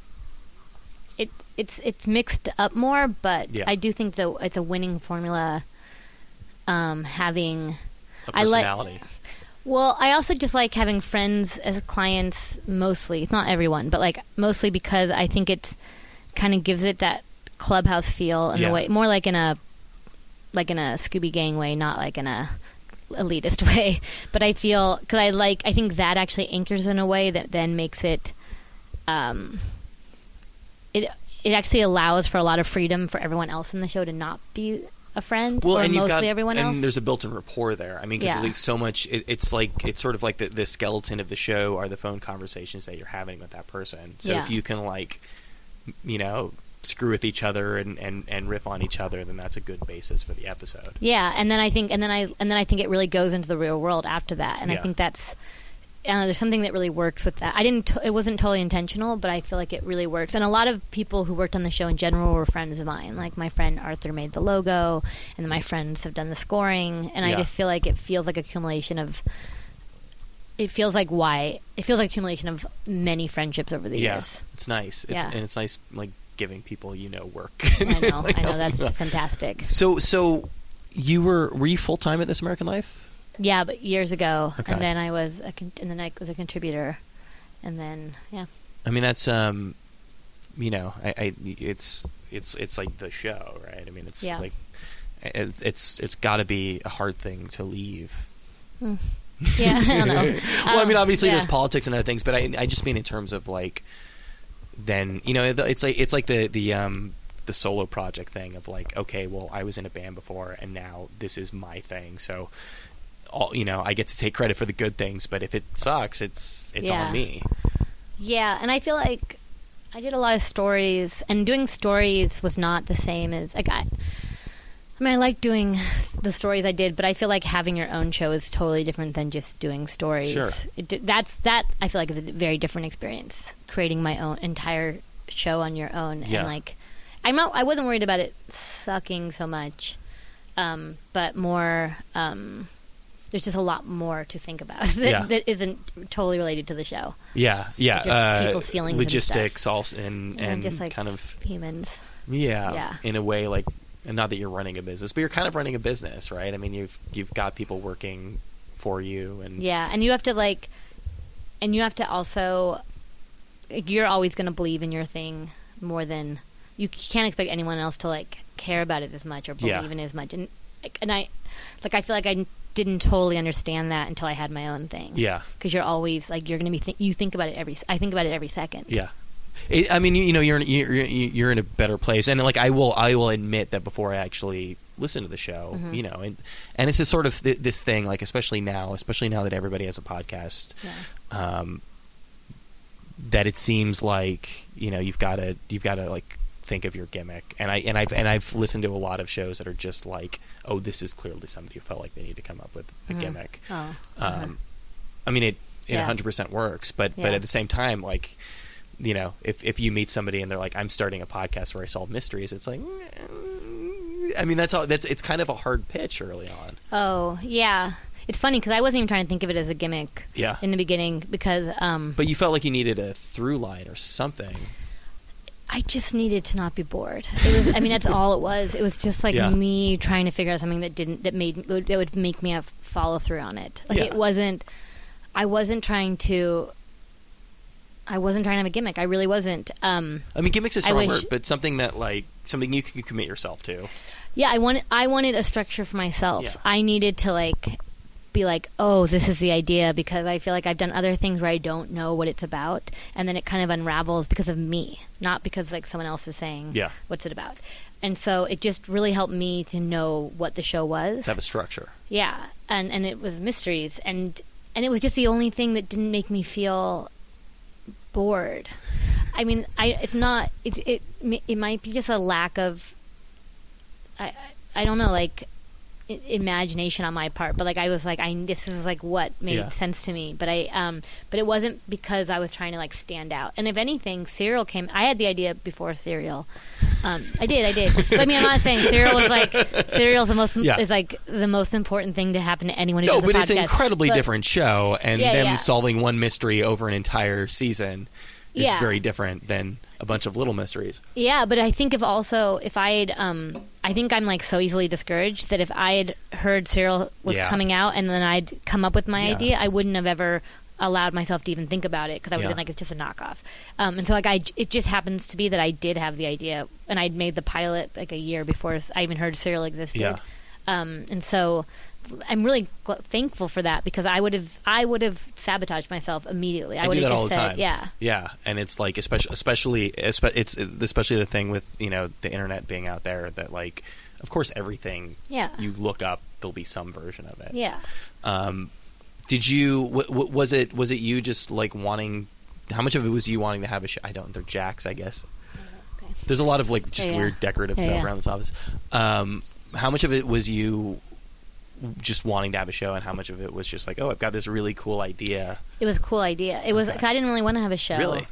It it's it's mixed up more, but Yeah. I do think that it's a winning formula. Um, having A I like- personality. well, I also just like having friends as clients mostly. It's not everyone, but like mostly because I think it's kind of gives it that clubhouse feel in Yeah. a way, more like in a like in a Scooby Gang way, not like in a elitist way. But I feel because I like I think that actually anchors in a way that then makes it um it it actually allows for a lot of freedom for everyone else in the show to not be a friend well, or and mostly got, everyone and there's a built-in rapport there. I mean, because Yeah. like so much, it, it's like it's sort of like the, the skeleton of the show are the phone conversations that you're having with that person. So Yeah. if you can like, you know, screw with each other and, and, and riff on each other, then that's a good basis for the episode. Yeah, and then I think, and then I, and then I think it really goes into the real world after that, and Yeah. I think that's. Uh, there's something that really works with that. I didn't. T- it wasn't totally intentional, but I feel like it really works. And a lot of people who worked on the show in general were friends of mine. Like my friend Arthur made the logo, and my friends have done the scoring. And I just feel like it feels like accumulation of. It feels like why it feels like accumulation of many friendships over the yeah, years. it's nice. It's, Yeah. and it's nice like giving people you know work. I know, Like, I know that's fantastic. So so you were were you full time at This American Life? Yeah, but years ago, Okay. and then I was, a con- and then I was a contributor, and then yeah, I mean, that's um, you know, I, I it's it's it's like the show, right? I mean, it's Yeah. like it's it's it's got to be a hard thing to leave. Mm. yeah, I don't know. well, I mean, Um, obviously yeah. there's politics and other things, but I I just mean in terms of like, then you know, it's like it's like the the um the solo project thing of like, okay, well, I was in a band before, and now this is my thing, so. All, you know, I get to take credit for the good things, but if it sucks, it's it's Yeah. on me. Yeah, and I feel like I did a lot of stories, and doing stories was not the same as like I. I mean, I like doing the stories I did, but I feel like having your own show is totally different than just doing stories. Sure. It, that's that I feel like is a very different experience. Creating my own entire show on your own, Yeah. and like, I'm not. I wasn't worried about it sucking so much, um, but more. Um, there's just a lot more to think about that, Yeah. that isn't totally related to the show. Yeah, yeah. Uh, people's feelings and logistics, also, and And and just, like, kind of Humans. yeah, Yeah. in a way like, not that you're running a business, but you're kind of running a business, right? I mean, you've you've got people working for you, and Yeah, and you have to like, and you have to also, you're always going to believe in your thing more than you can't expect anyone else to like care about it as much or believe Yeah. in it as much. And and I, like, I feel like I didn't totally understand that until I had my own thing. yeah, because you're always like you're going to be th- you think about it every. I think about it every second. yeah. It, I mean, you, you know, you're in, you're you're in a better place, and like I will I will admit that before I actually listen to the show, Mhm. you know, and and it's just sort of th- this thing, like especially now, especially now that everybody has a podcast, Yeah. um, that it seems like you know you've got to you've got to like think of your gimmick and I and I've and I've listened to a lot of shows that are just like oh this is clearly somebody who felt like they need to come up with a Mhm. gimmick Oh. um, I mean it it Yeah. 100% works but but at the same time like you know if if you meet somebody and they're like I'm starting a podcast where I solve mysteries it's like mm, I mean that's all that's it's kind of a hard pitch early on Oh, yeah. it's funny because I wasn't even trying to think of it as a gimmick Yeah. in the beginning because um, But you felt like you needed a through line or something. I just needed to not be bored. It was, I mean, that's all it was. It was just like Yeah. me trying to figure out something that didn't that made that would make me have follow through on it. Like Yeah. it wasn't. I wasn't trying to. I wasn't trying to have a gimmick. I really wasn't. Um, I mean, gimmicks is strong wish- word, but something that like something you can commit yourself to. yeah, I wanted. I wanted a structure for myself. Yeah. I needed to like be like, oh, this is the idea because I feel like I've done other things where I don't know what it's about, and then it kind of unravels because of me, not because like someone else is saying, Yeah. what's it about? And so it just really helped me to know what the show was. To have a structure. Yeah, and and it was mysteries, and and it was just the only thing that didn't make me feel bored. I mean, I if not, it it it might be just a lack of. I I don't know, like imagination on my part, but like I was like, I this is like what made Yeah. sense to me, but I um, but it wasn't because I was trying to like stand out. And if anything, Serial came. I had the idea before Serial. Um, I did, I did. But I mean, I'm not saying Serial was like Serial's the most Yeah. is like the most important thing to happen to anyone who No, does a but it's an incredibly But- different show, and Yeah, them solving one mystery over an entire season is Yeah. very different than a bunch of little mysteries. Yeah, but I think if also if I had, um, I think I'm like so easily discouraged that if I had heard Serial was Yeah. coming out and then I'd come up with my Yeah. idea, I wouldn't have ever allowed myself to even think about it because I would have been like it's just a knockoff. Um, and so like I, it just happens to be that I did have the idea and I'd made the pilot like a year before I even heard Serial existed. Yeah. Um, and so I'm really gl- thankful for that because I would have I would have sabotaged myself immediately. I, I would do have just all the said, time. yeah. yeah, and it's like especially, especially, it's especially the thing with you know the internet being out there that like, of course, everything Yeah. you look up, there'll be some version of it. Yeah. Um, did you? W- w- was it? Was it you just like wanting? How much of it was you wanting to have a show? I don't. They're jacks, I guess. Okay. There's a lot of like just Yeah, yeah. weird decorative Yeah, stuff around this office. Um, how much of it was you just wanting to have a show, and how much of it was just like, oh, I've got this really cool idea? It was a cool idea. It was. Okay. I didn't really want to have a show. Really?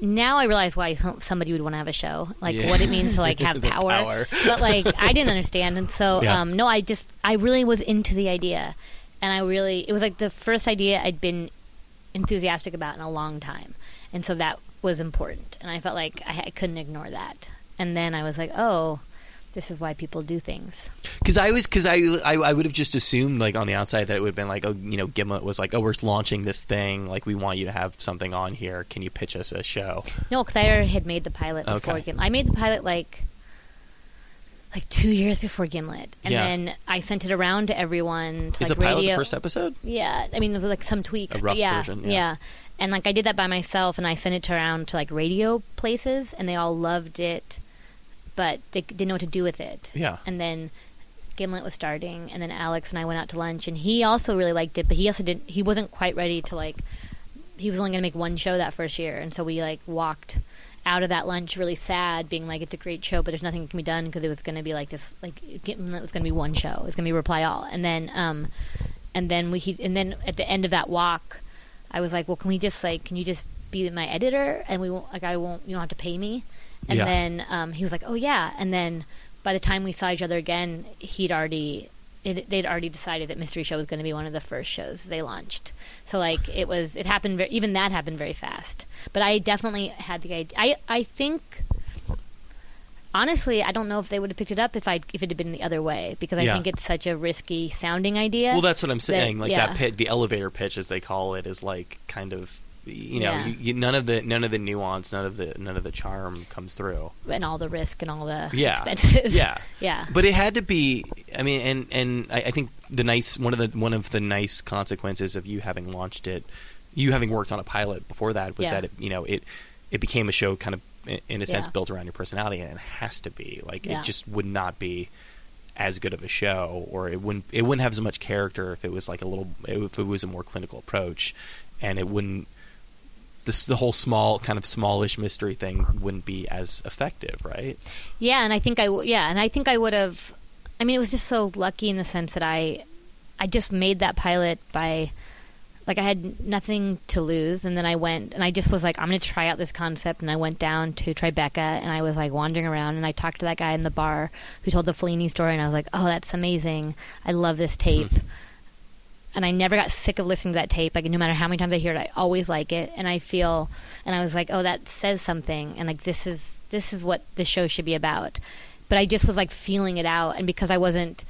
Now I realize why somebody would want to have a show, like Yeah. what it means to like have power. power. but like I didn't understand, and so Yeah. um, no, I just I really was into the idea, and I really it was like the first idea I'd been enthusiastic about in a long time, and so that was important, and I felt like I, I couldn't ignore that. And then I was like, oh, this is why people do things. Because I was, because I, I, I would have just assumed, like on the outside, that it would have been like, oh, you know, Gimlet was like, oh, we're launching this thing, like we want you to have something on here. Can you pitch us a show? No, because I already had made the pilot before Okay. Gimlet. I made the pilot like like two years before Gimlet, and Yeah. then I sent it around to everyone. To, Is like, the pilot radio. the first episode? Yeah, I mean, like some tweaks, A rough yeah, version, yeah. And like I did that by myself, and I sent it around to like radio places, and they all loved it, but they didn't know what to do with it. Yeah. And then Gimlet was starting, and then Alex and I went out to lunch, and he also really liked it, but he also didn't. He wasn't quite ready to like. He was only going to make one show that first year, and so we like walked out of that lunch really sad, being like, "It's a great show, but there's nothing that can be done because it was going to be like this. Like Gimlet was going to be one show. It's going to be Reply All, and then, um, and then we he, and then at the end of that walk, I was like, "Well, can we just like, can you just be my editor, and we won't like I won't you don't have to pay me." And Yeah. then um, he was like, "Oh yeah," and then by the time we saw each other again, he'd already. It, they'd already decided that Mystery Show was going to be one of the first shows they launched. So like it was, it happened. Very, even that happened very fast. But I definitely had the idea. I I think honestly, I don't know if they would have picked it up if I if it had been the other way because I Yeah. think it's such a risky sounding idea. Well, that's what I'm saying. like yeah. that pit, the elevator pitch, as they call it, is like kind of, you know, Yeah. you, you, none of the none of the nuance, none of the none of the charm comes through. and all the risk and all the Yeah. expenses. Yeah. yeah. But it had to be. I mean, and and I, I think the nice one of the one of the nice consequences of you having launched it, you having worked on a pilot before that, was Yeah. that it, you know it it became a show kind of in- in a sense built around your personality, and it has to be like it just would not be as good of a show, or it wouldn't it wouldn't have as much character if it was like a little if it was a more clinical approach, and it wouldn't. This the whole small kind of smallish mystery thing wouldn't be as effective, right? Yeah, and I think I w- yeah, and I think I would have. I mean, it was just so lucky in the sense that I, I just made that pilot by, like I had nothing to lose, and then I went and I just was like, I'm going to try out this concept, and I went down to Tribeca, and I was like wandering around, and I talked to that guy in the bar who told the Fellini story, and I was like, oh, that's amazing, I love this tape. Mm-hmm. And I never got sick of listening to that tape. Like no matter how many times I hear it, I always like it, and I feel, and I was like, oh, that says something, and like this is this is what the show should be about. But I just was like feeling it out, and because I wasn't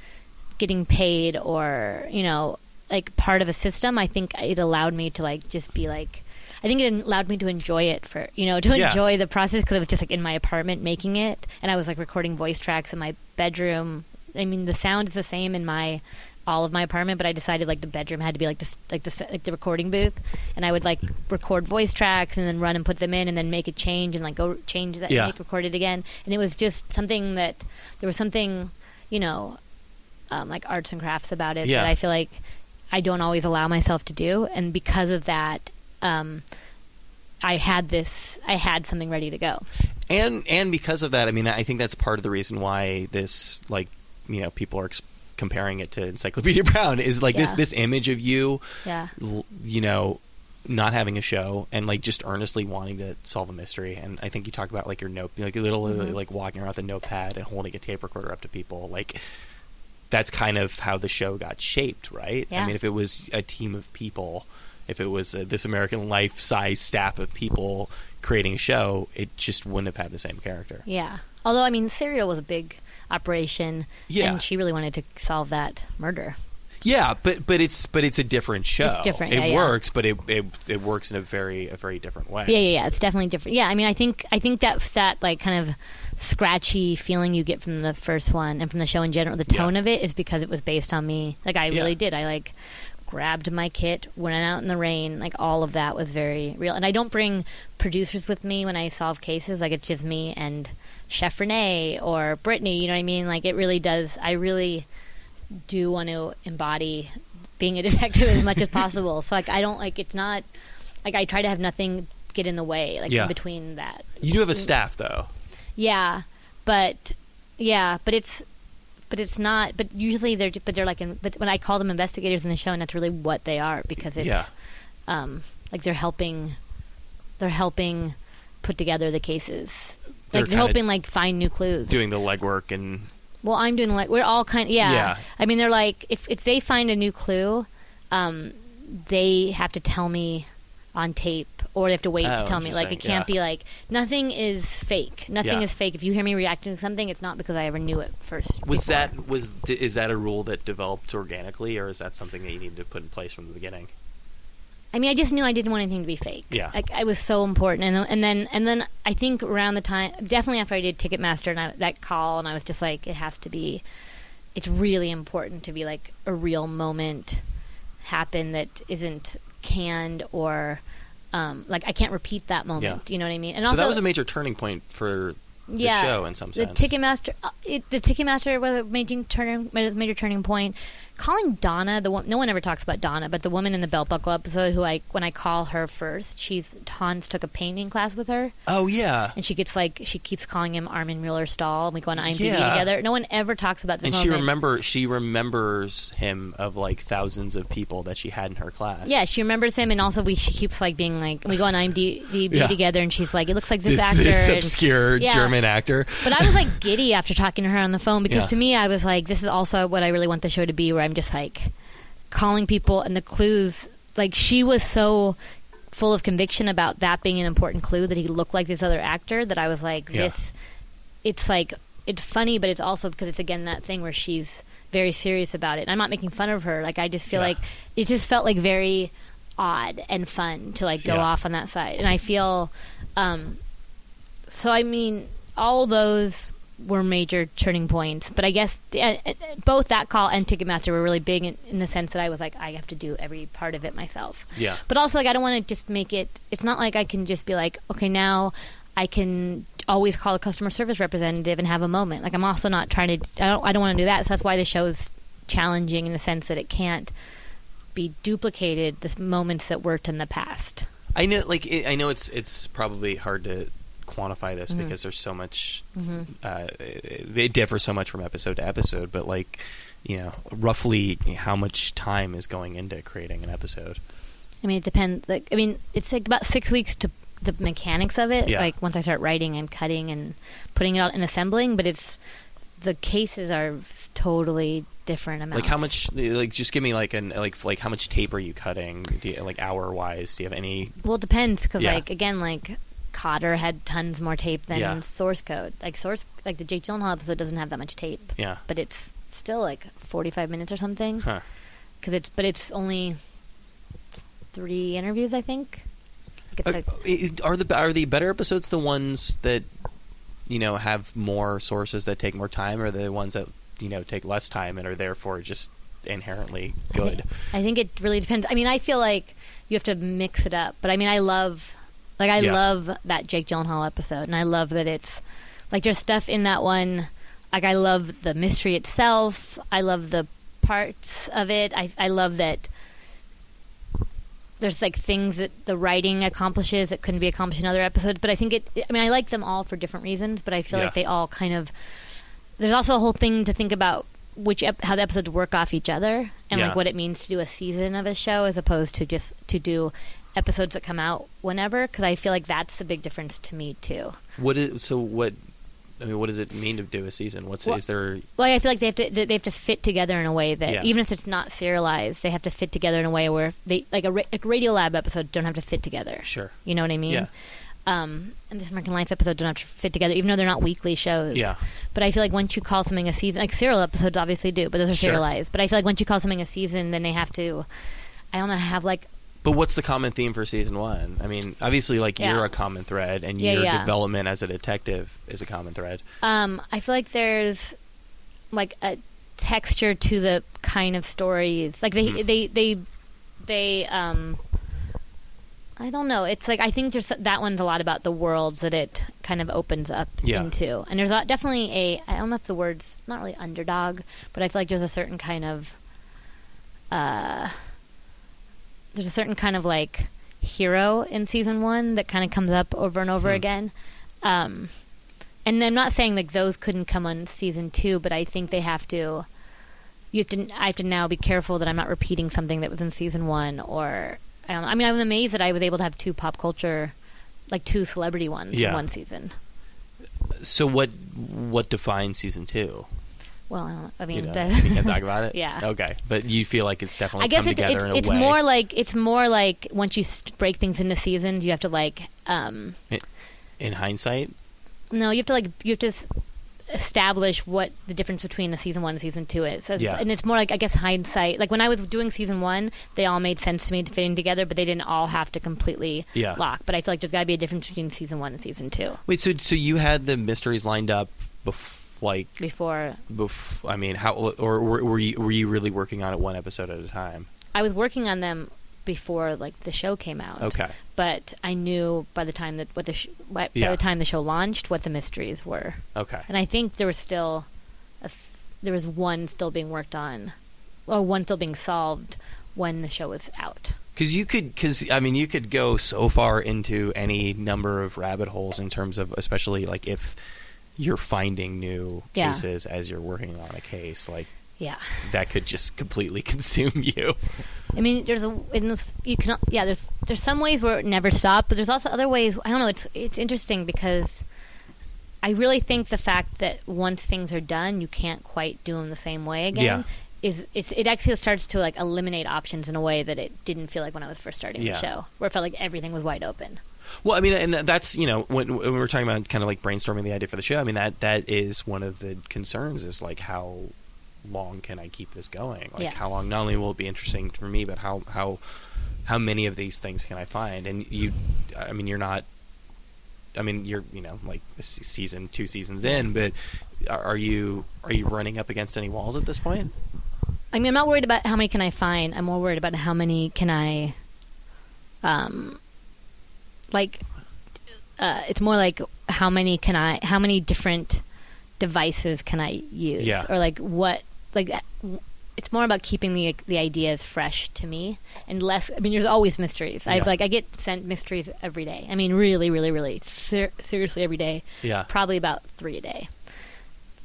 getting paid or you know like part of a system, I think it allowed me to like just be like. I think it allowed me to enjoy it for you know to Yeah. enjoy the process because it was just like in my apartment making it, and I was like recording voice tracks in my bedroom. I mean, the sound is the same in my all of my apartment, but I decided like the bedroom had to be like this, like the like the recording booth, and I would like record voice tracks and then run and put them in, and then make a change and like go change that, Yeah. make record it again, and it was just something that there was something, you know, um, like arts and crafts about it Yeah. that I feel like I don't always allow myself to do, and because of that, um, I had this, I had something ready to go. and and because of that, I mean, I think that's part of the reason why this, like, you know, people are ex- comparing it to Encyclopedia Brown is like this Yeah. this image of you, Yeah. l- you know, not having a show and like just earnestly wanting to solve a mystery. And I think you talk about like your note, like literally Mhm. like walking around with a notepad and holding a tape recorder up to people, like. That's kind of how the show got shaped, right? I mean, if it was a team of people, if it was uh, this American Life size staff of people creating a show, it just wouldn't have had the same character. Yeah. Although I mean, Serial was a big operation, Yeah. and she really wanted to solve that murder. Yeah, but but it's but it's a different show. It's different, It yeah, yeah. works, but it, it it works in a very a very different way. Yeah, yeah, yeah. It's definitely different. Yeah, I mean, I think I think that that like kind of scratchy feeling you get from the first one and from the show in general, the tone Yeah. of it is because it was based on me. Like I really did. I like grabbed my kit, went out in the rain. Like all of that was very real. And I don't bring producers with me when I solve cases. Like it's just me and Chef Renee or Britney. You know what I mean? Like it really does. I really do want to embody being a detective as much as possible. So like I don't like it's not like I try to have nothing get in the way like Yeah. in between that. You do have a staff though. Yeah, but yeah, but it's but it's not. But usually they're but they're like in, but when I call them investigators in the show, and that's really what they are because it's Yeah. um like they're helping they're helping put together the cases. Like helping like find new clues. Doing the legwork and Well, I'm doing like we're all kind. Yeah. Yeah. I mean, they're like if if they find a new clue, um, they have to tell me on tape, or they have to wait Oh, to tell me. Like it can't yeah. be like nothing is fake. Nothing Yeah. is fake. If you hear me reacting to something, it's not because I ever knew it first. was before. that was is that a rule that developed organically or is that something that you need to put in place from the beginning? I mean, I just knew I didn't want anything to be fake. Yeah. like I was so important, and and then and then I think around the time, definitely after I did Ticketmaster and I, that call, and I was just like, it has to be. It's really important to be like a real moment happen that isn't canned or. Um, like I can't repeat that moment. Yeah. You know what I mean? And so also, that was a major turning point for the yeah, show in some the sense. Ticketmaster, uh, it, the Ticketmaster was a major turning, major turning point. Calling Donna, the one, no one ever talks about Donna, but the woman in the belt buckle episode, who I when I call her first, she's Hans took a painting class with her, oh yeah. and she gets like she keeps calling him Armin Mueller Stahl, and we go on IMDb Yeah. together. No one ever talks about this And she moment. remember she remembers him of like thousands of people that she had in her class. yeah, she remembers him, and also we she keeps like being like we go on IMDb Yeah. together, and she's like, it looks like this, This, actor. this and- obscure Yeah. German actor. But I was like giddy after talking to her on the phone because to me, I was like, this is also what I really want the show to be, where I'm just like calling people and the clues. Like she was so full of conviction about that being an important clue that he looked like this other actor that I was like, Yeah. this. It's like it's funny, but it's also because it's again that thing where she's very serious about it. And I'm not making fun of her. Like I just feel Yeah. like it just felt like very odd and fun to like go Yeah. off on that side. And I feel um so I mean all those were major turning points, but I guess uh, both that call and Ticketmaster were really big in, in the sense that I was like, I have to do every part of it myself. Yeah. But also, like, I don't want to just make it. It's not like I can just be like, okay, now I can always call a customer service representative and have a moment. Like, I'm also not trying to. I don't. I don't want to do that. So that's why the show is challenging in the sense that it can't be duplicated. The moments that worked in the past. I know, like, it, I know it's it's probably hard to quantify this Mhm. because there's so much. hmm Uh, it, it differs so much from episode to episode, but like, you know, roughly how much time is going into creating an episode? I mean, it depends. Like, I mean, it's like about six weeks to the mechanics of it. Yeah. Like once I start writing and cutting and putting it out and assembling, but it's the cases are totally different amounts. Like how much? Like just give me like an like like how much tape are you cutting? Do you, like hour wise? Do you have any? Well, it depends because Yeah. like again, like Kotter had tons more tape than Yeah. Source Code. Like Source, like the Jake Gyllenhaal episode doesn't have that much tape, Yeah. but it's still like forty-five minutes or something. Huh. Because it's but it's only three interviews, I think. Like Are, uh, like, are the are the better episodes the ones that you know have more sources that take more time, or the ones that you know take less time and are therefore just inherently good? I think it really depends. I mean, I feel like you have to mix it up. But I mean, I love, like, I Yeah. love that Jake Gyllenhaal episode, and I love that it's like there's stuff in that one. Like, I love the mystery itself. I love the parts of it. I I love that there's like things that the writing accomplishes that couldn't be accomplished in other episodes. But I think it. I mean, I like them all for different reasons. But I feel Yeah. like they all kind of. There's also a whole thing to think about which ep- how the episodes work off each other and Yeah. like what it means to do a season of a show as opposed to just to do episodes that come out whenever because I feel like that's the big difference to me too. What is so? What I mean, what does it mean to do a season? What's Well- is there? Well, I feel like they have to they have to fit together in a way that Yeah. even if it's not serialized, they have to fit together in a way where they like a, ra- like Radio Lab episode don't have to fit together. Sure. You know what I mean? Yeah. Um, and this American Life episode don't have to fit together, even though they're not weekly shows. Yeah. But I feel like once you call something a season, like serial episodes obviously do, but those are Sure. serialized. But I feel like once you call something a season, then they have to, I don't know, have like But what's the common theme for season one? I mean, obviously, like Yeah. you're a common thread, and Yeah, your yeah. development as a detective is a common thread. Um, I feel like there's like a texture to the kind of stories. Like they Mhm. they they they um I don't know. It's like I think there's that one's a lot about the worlds that it kind of opens up into. And there's a, definitely a I don't know if the word's not really underdog, but I feel like there's a certain kind of uh there's a certain kind of like hero in season 1 that kind of comes up over and over Hmm. again. Um and I'm not saying like those couldn't come on season two, but I think they have to. You have to. I have to now be careful that I'm not repeating something that was in season one, or I. I mean, I'm amazed that I was able to have two pop culture, like two celebrity ones Yeah. in one season. So what what defines season two? Well, I, mean, You, know, the- you can talk about it. Yeah. Okay, but you feel like it's definitely I guess come it's together it's, in a it's way. more like it's more like once you break things into seasons, you have to like um in hindsight. no, you have to like you have to establish what the difference between a season one and season two is. So, Yeah. And it's more like I guess hindsight. Like when I was doing season one, they all made sense to me fitting together, but they didn't all have to completely Yeah. lock. But I feel like there's got to be a difference between season one and season two Wait, so so you had the mysteries lined up, bef- like before bef- I mean, how or were, were you were you really working on it one episode at a time? I was working on them before like the show came out. Okay, But I knew by the time that what the sh- by, Yeah. by the time the show launched what the mysteries were. okay. And I think there was still a f- there was one still being worked on, or one still being solved when the show was out. Because you could, because I mean, you could go so far into any number of rabbit holes in terms of, especially like if you're finding new Yeah. cases as you're working on a case, like Yeah, that could just completely consume you. I mean, there's a you can yeah there's there's some ways where it never stops but there's also other ways. I don't know. It's it's interesting because I really think the fact that once things are done, you can't quite do them the same way again. Yeah. Is it's it actually starts to like eliminate options in a way that it didn't feel like when I was first starting Yeah. the show, where it felt like everything was wide open. Well, I mean, and that's you know when, when we're talking about kind of like brainstorming the idea for the show. I mean that that is one of the concerns is like how long can I keep this going? Like Yeah. how long? Not only will it be interesting for me, but how how how many of these things can I find? And you, I mean, you're not. I mean, you're you know like season two seasons in, but are are you are you running up against any walls at this point? I mean, I'm not worried about how many can I find. I'm more worried about how many can I, um, like, uh, it's more like how many can I, how many different devices can I use, Yeah. or like what, like, it's more about keeping the the ideas fresh to me and less. I mean, there's always mysteries. I've like I get sent mysteries every day. I mean, really, really, really ser- seriously every day. Yeah. Probably about three a day,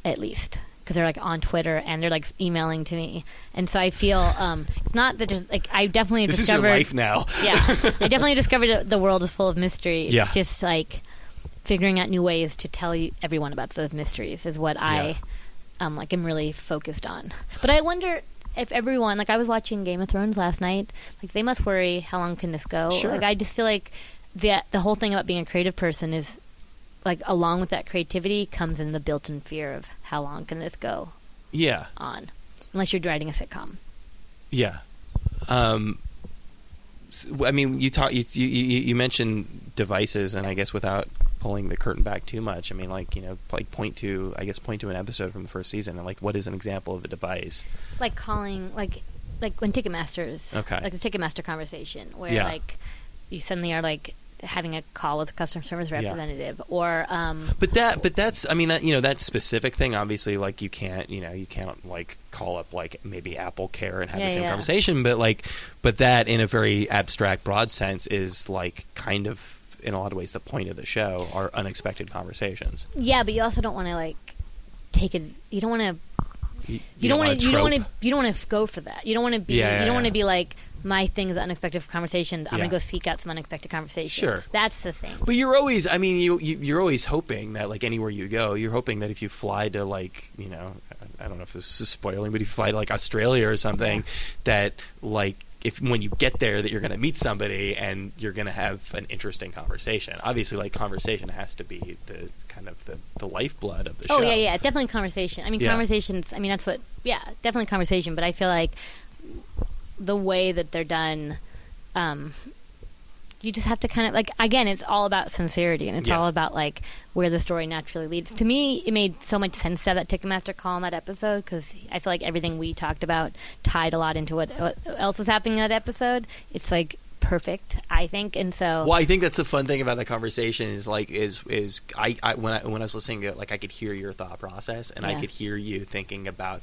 at least, because they're like on Twitter and they're like emailing to me, and so I feel um, it's not that just like I definitely This is discovered. your life now. yeah, I definitely discovered that the world is full of mystery. It's Yeah. just like figuring out new ways to tell you everyone about those mysteries is what Yeah. I um, like I'm really focused on. But I wonder if everyone, like I was watching Game of Thrones last night, like they must worry how long can this go? Sure. Like I just feel like the the whole thing about being a creative person is like along with that creativity comes in the built-in fear of how long can this go Yeah, on, unless you're writing a sitcom. yeah. Um, s- I mean, you talk. You, you you you mentioned devices, and I guess without pulling the curtain back too much, I mean, like you know, like point to, I guess, point to an episode from the first season, and like, what is an example of a device? like calling like like when Ticketmaster's Okay. like the Ticketmaster conversation where Yeah. like you suddenly are like having a call with a customer service Yeah. representative or um But that, but that's, I mean, that you know, that specific thing. Obviously, like you can't, you know, you can't like call up like maybe Apple Care and have Yeah, the same yeah. conversation. But like, but that in a very abstract, broad sense is like kind of in a lot of ways the point of the show are unexpected conversations. yeah but you also don't want to like take it you don't want to You, you, don't want to you don't want to you don't want to go for that you don't want to be Yeah, yeah, you don't want to be like my thing is unexpected conversations i'm Yeah. gonna go seek out some unexpected conversations Sure. that's the thing But you're always, I mean, you, you you're always hoping that like anywhere you go, you're hoping that if you fly to like you know, I- I don't know if this is spoiling, but if you fly to like Australia or something, that like if when you get there that you're going to meet somebody and you're going to have an interesting conversation. Obviously, like conversation has to be the kind of the, the lifeblood of the show. Oh yeah, yeah, definitely conversation. I mean, Yeah. conversations. I mean, that's what. Yeah, definitely conversation. But I feel like the way that they're done, um, you just have to kind of like. Again, it's all about sincerity, and it's Yeah. all about like where the story naturally leads. To me, it made so much sense to have that Ticketmaster call in that episode because I feel like everything we talked about tied a lot into what, what else was happening in that episode. It's like perfect, I think, and so. Well, I think that's the fun thing about that conversation is like is is I, I when I when I was listening to it, like I could hear your thought process and I could hear you thinking about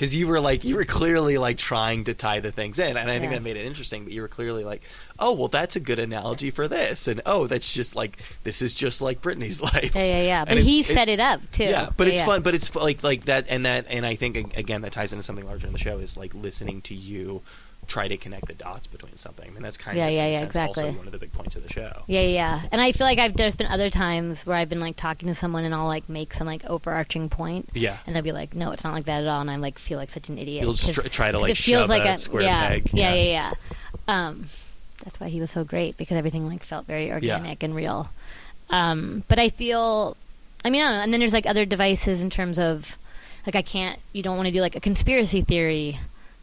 because you were like you were clearly like trying to tie the things in, and I think Yeah. that made it interesting. But you were clearly like, oh well, that's a good analogy for this, and oh that's just like this is just like Britney's life. Yeah, yeah, yeah. But he it's- it- set it up too. Yeah, but it's yeah. fun. But it's like like that and that, and I think again that ties into something larger in the show is like listening to you try to connect the dots between something. I mean, that's kind Yeah, of yeah, yeah, sense, exactly. also one of the big points of the show. Yeah, yeah. And I feel like I've there's been other times where I've been like talking to someone and I'll like make some like overarching point. Yeah. And they'll be like, "No, it's not like that at all," and I like feel like such an idiot. You'll just tr- try to like, it feels like a square yeah, peg, Yeah, yeah. yeah, yeah. Um, that's why he was so great because everything like felt very organic and real. Um, but I feel, I mean, I don't know. And then there's like other devices in terms of, like, I can't. You don't want to do like a conspiracy theory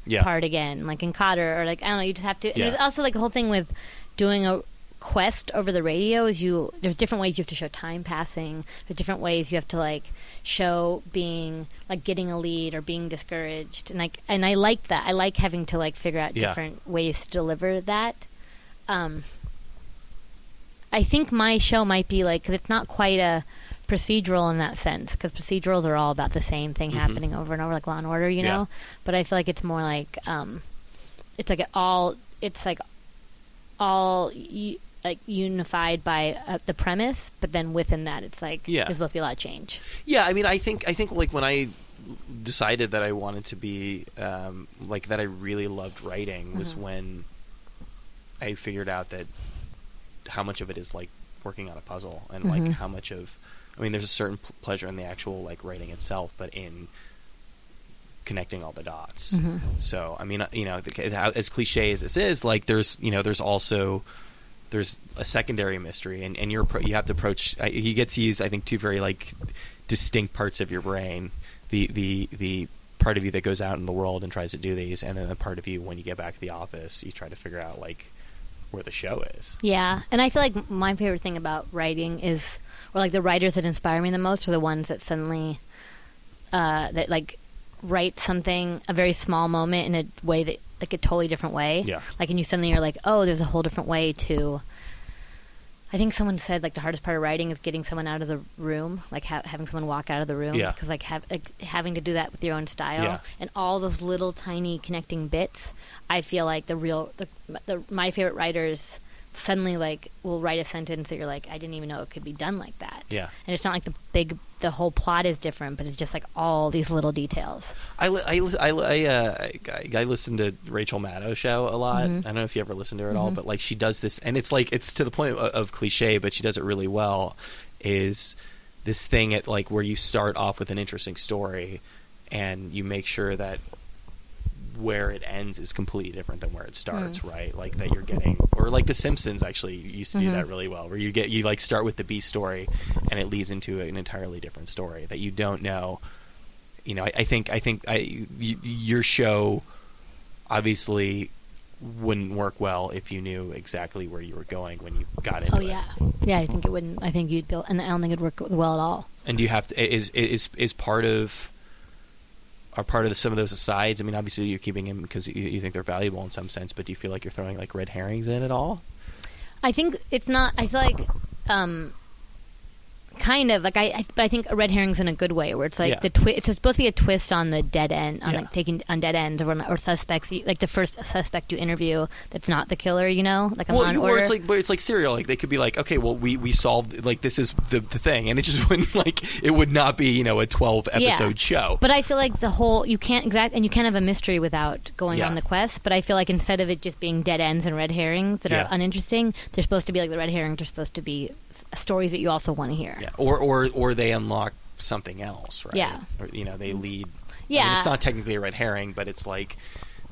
Yeah. part again, like in Kotter, or like I don't know. You just have to. Yeah. there's also like a whole thing with doing a quest over the radio. Is you there's different ways you have to show time passing. There's different ways you have to like show being like getting a lead or being discouraged, and like and I like that. I like having to like figure out Yeah. different ways to deliver that. Um, I think my show might be like because it's not quite a procedural in that sense because procedurals are all about the same thing Mhm. happening over and over like law and order you Yeah. know but i feel like it's more like um it's like all it's like all u- like unified by uh, the premise but then within that it's like Yeah. there's supposed to be a lot of change Yeah, I mean, I think I think like when I decided that I wanted to be um, like that, I really loved writing was Mhm. when I figured out that how much of it is like working on a puzzle and Mhm. like how much of I mean, there's a certain p- pleasure in the actual like writing itself, but in connecting all the dots. Mhm. So I mean, uh, you know, the, as cliche as this is, like there's you know there's also there's a secondary mystery, and and you're you have to approach. He gets to use I think two very like distinct parts of your brain. The the the part of you that goes out in the world and tries to do these, and then the part of you when you get back to the office, you try to figure out like where the show is. yeah and i feel like my favorite thing about writing is or like the writers that inspire me the most are the ones that suddenly uh that like write something a very small moment in a way that like a totally different way Yeah. like and you suddenly are like oh there's a whole different way to I think someone said like the hardest part of writing is getting someone out of the room, like ha- having someone walk out of the room. Yeah. Because like, have, like having to do that with your own style Yeah. and all those little tiny connecting bits. I feel like the real the, the my favorite writers suddenly like will write a sentence that you're like I didn't even know it could be done like that. Yeah. And it's not like the big the whole plot is different, but it's just like all these little details. I li- I li- I, li- I, uh, I, I listen to Rachel Maddow show a lot. Mhm. I don't know if you ever listen to her at all, Mhm. but like she does this, and it's like it's to the point of, of cliche, but she does it really well. Is this thing at like where you start off with an interesting story, and you make sure that where it ends is completely different than where it starts, Mm. right? Like that you're getting, or like The Simpsons actually used to do Mhm. that really well, where you get you like start with the B story, and it leads into an entirely different story that you don't know. You know, I, I think I think I y- your show obviously wouldn't work well if you knew exactly where you were going when you got into it. Oh it. yeah, yeah. I think it wouldn't. I think you'd build, and I don't think it'd work well at all. And do you have to is is is part of are part of the, some of those asides? I mean, obviously you're keeping them because you, you think they're valuable in some sense, but do you feel like you're throwing like red herrings in at all? I think it's not. I feel like, um, kind of like I, I, but I think a red herring's in a good way, where it's like Yeah. the twist. It's supposed to be a twist on the dead end, on Yeah. like taking on dead ends or, or suspects. Like the first suspect you interview that's not the killer, you know, like a well, and or it's like, but it's like serial. Like they could be like, okay, well, we we solved like this is the the thing, and it just wouldn't like it would not be you know a twelve episode Yeah. show. But I feel like the whole you can't exact and you can't have a mystery without going on the quest. But I feel like instead of it just being dead ends and red herrings that are uninteresting, they're supposed to be like the red herrings are supposed to be stories that you also want to hear. yeah, or or or they unlock something else, right? Yeah. or, you know they lead. I Yeah. mean, it's not technically a red herring, but it's like,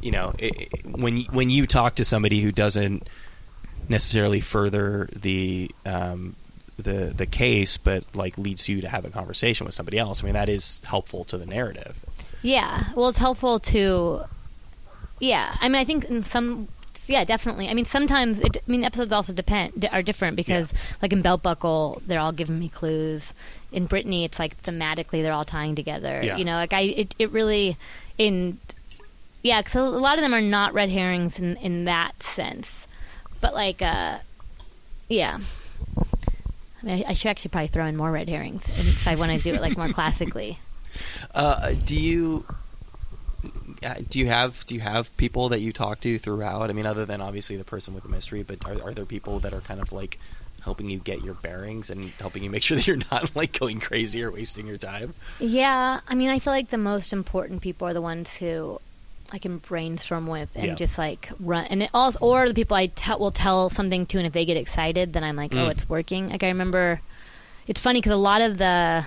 you know, it, it- when you, when you talk to somebody who doesn't necessarily further the um, the the case, but like leads you to have a conversation with somebody else. I mean, that is helpful to the narrative. Yeah. Well, it's helpful to. Yeah, I mean, I think in some. Yeah, definitely. I mean, sometimes it. I mean, episodes also depend are different because, like in Belt Buckle, they're all giving me clues. In Britney, it's like thematically they're all tying together. Yeah. You know, like I, it, it really in. Yeah, because a lot of them are not red herrings in in that sense, but like, uh, yeah. I, mean, I, I should actually probably throw in more red herrings if I want to do it like more classically. Uh, do you do you have do you have people that you talk to throughout? I mean, other than obviously the person with the mystery, but are, are there people that are kind of like helping you get your bearings and helping you make sure that you're not like going crazy or wasting your time? Yeah, I mean, I feel like the most important people are the ones who I can brainstorm with and Yeah. just like run. And it also, or the people I te- will tell something to, and if they get excited, then I'm like, oh, Mm. it's working. Like I remember, it's funny because a lot of the.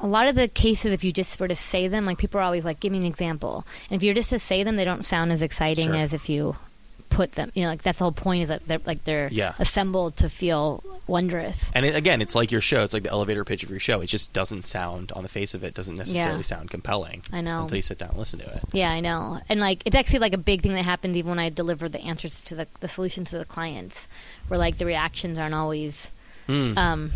A lot of the cases, if you just were to say them, like people are always like, "Give me an example." And if you're just to say them, they don't sound as exciting Sure. as if you put them. You know, like that's the whole point is that they're like they're Yeah. assembled to feel wondrous. And it, again, it's like your show. It's like the elevator pitch of your show. It just doesn't sound on the face of it doesn't necessarily Yeah. sound compelling. I know. until you sit down and listen to it. Yeah, I know. And like it's actually like a big thing that happens even when I deliver the answers to the the solutions to the clients, where like the reactions aren't always Mm. um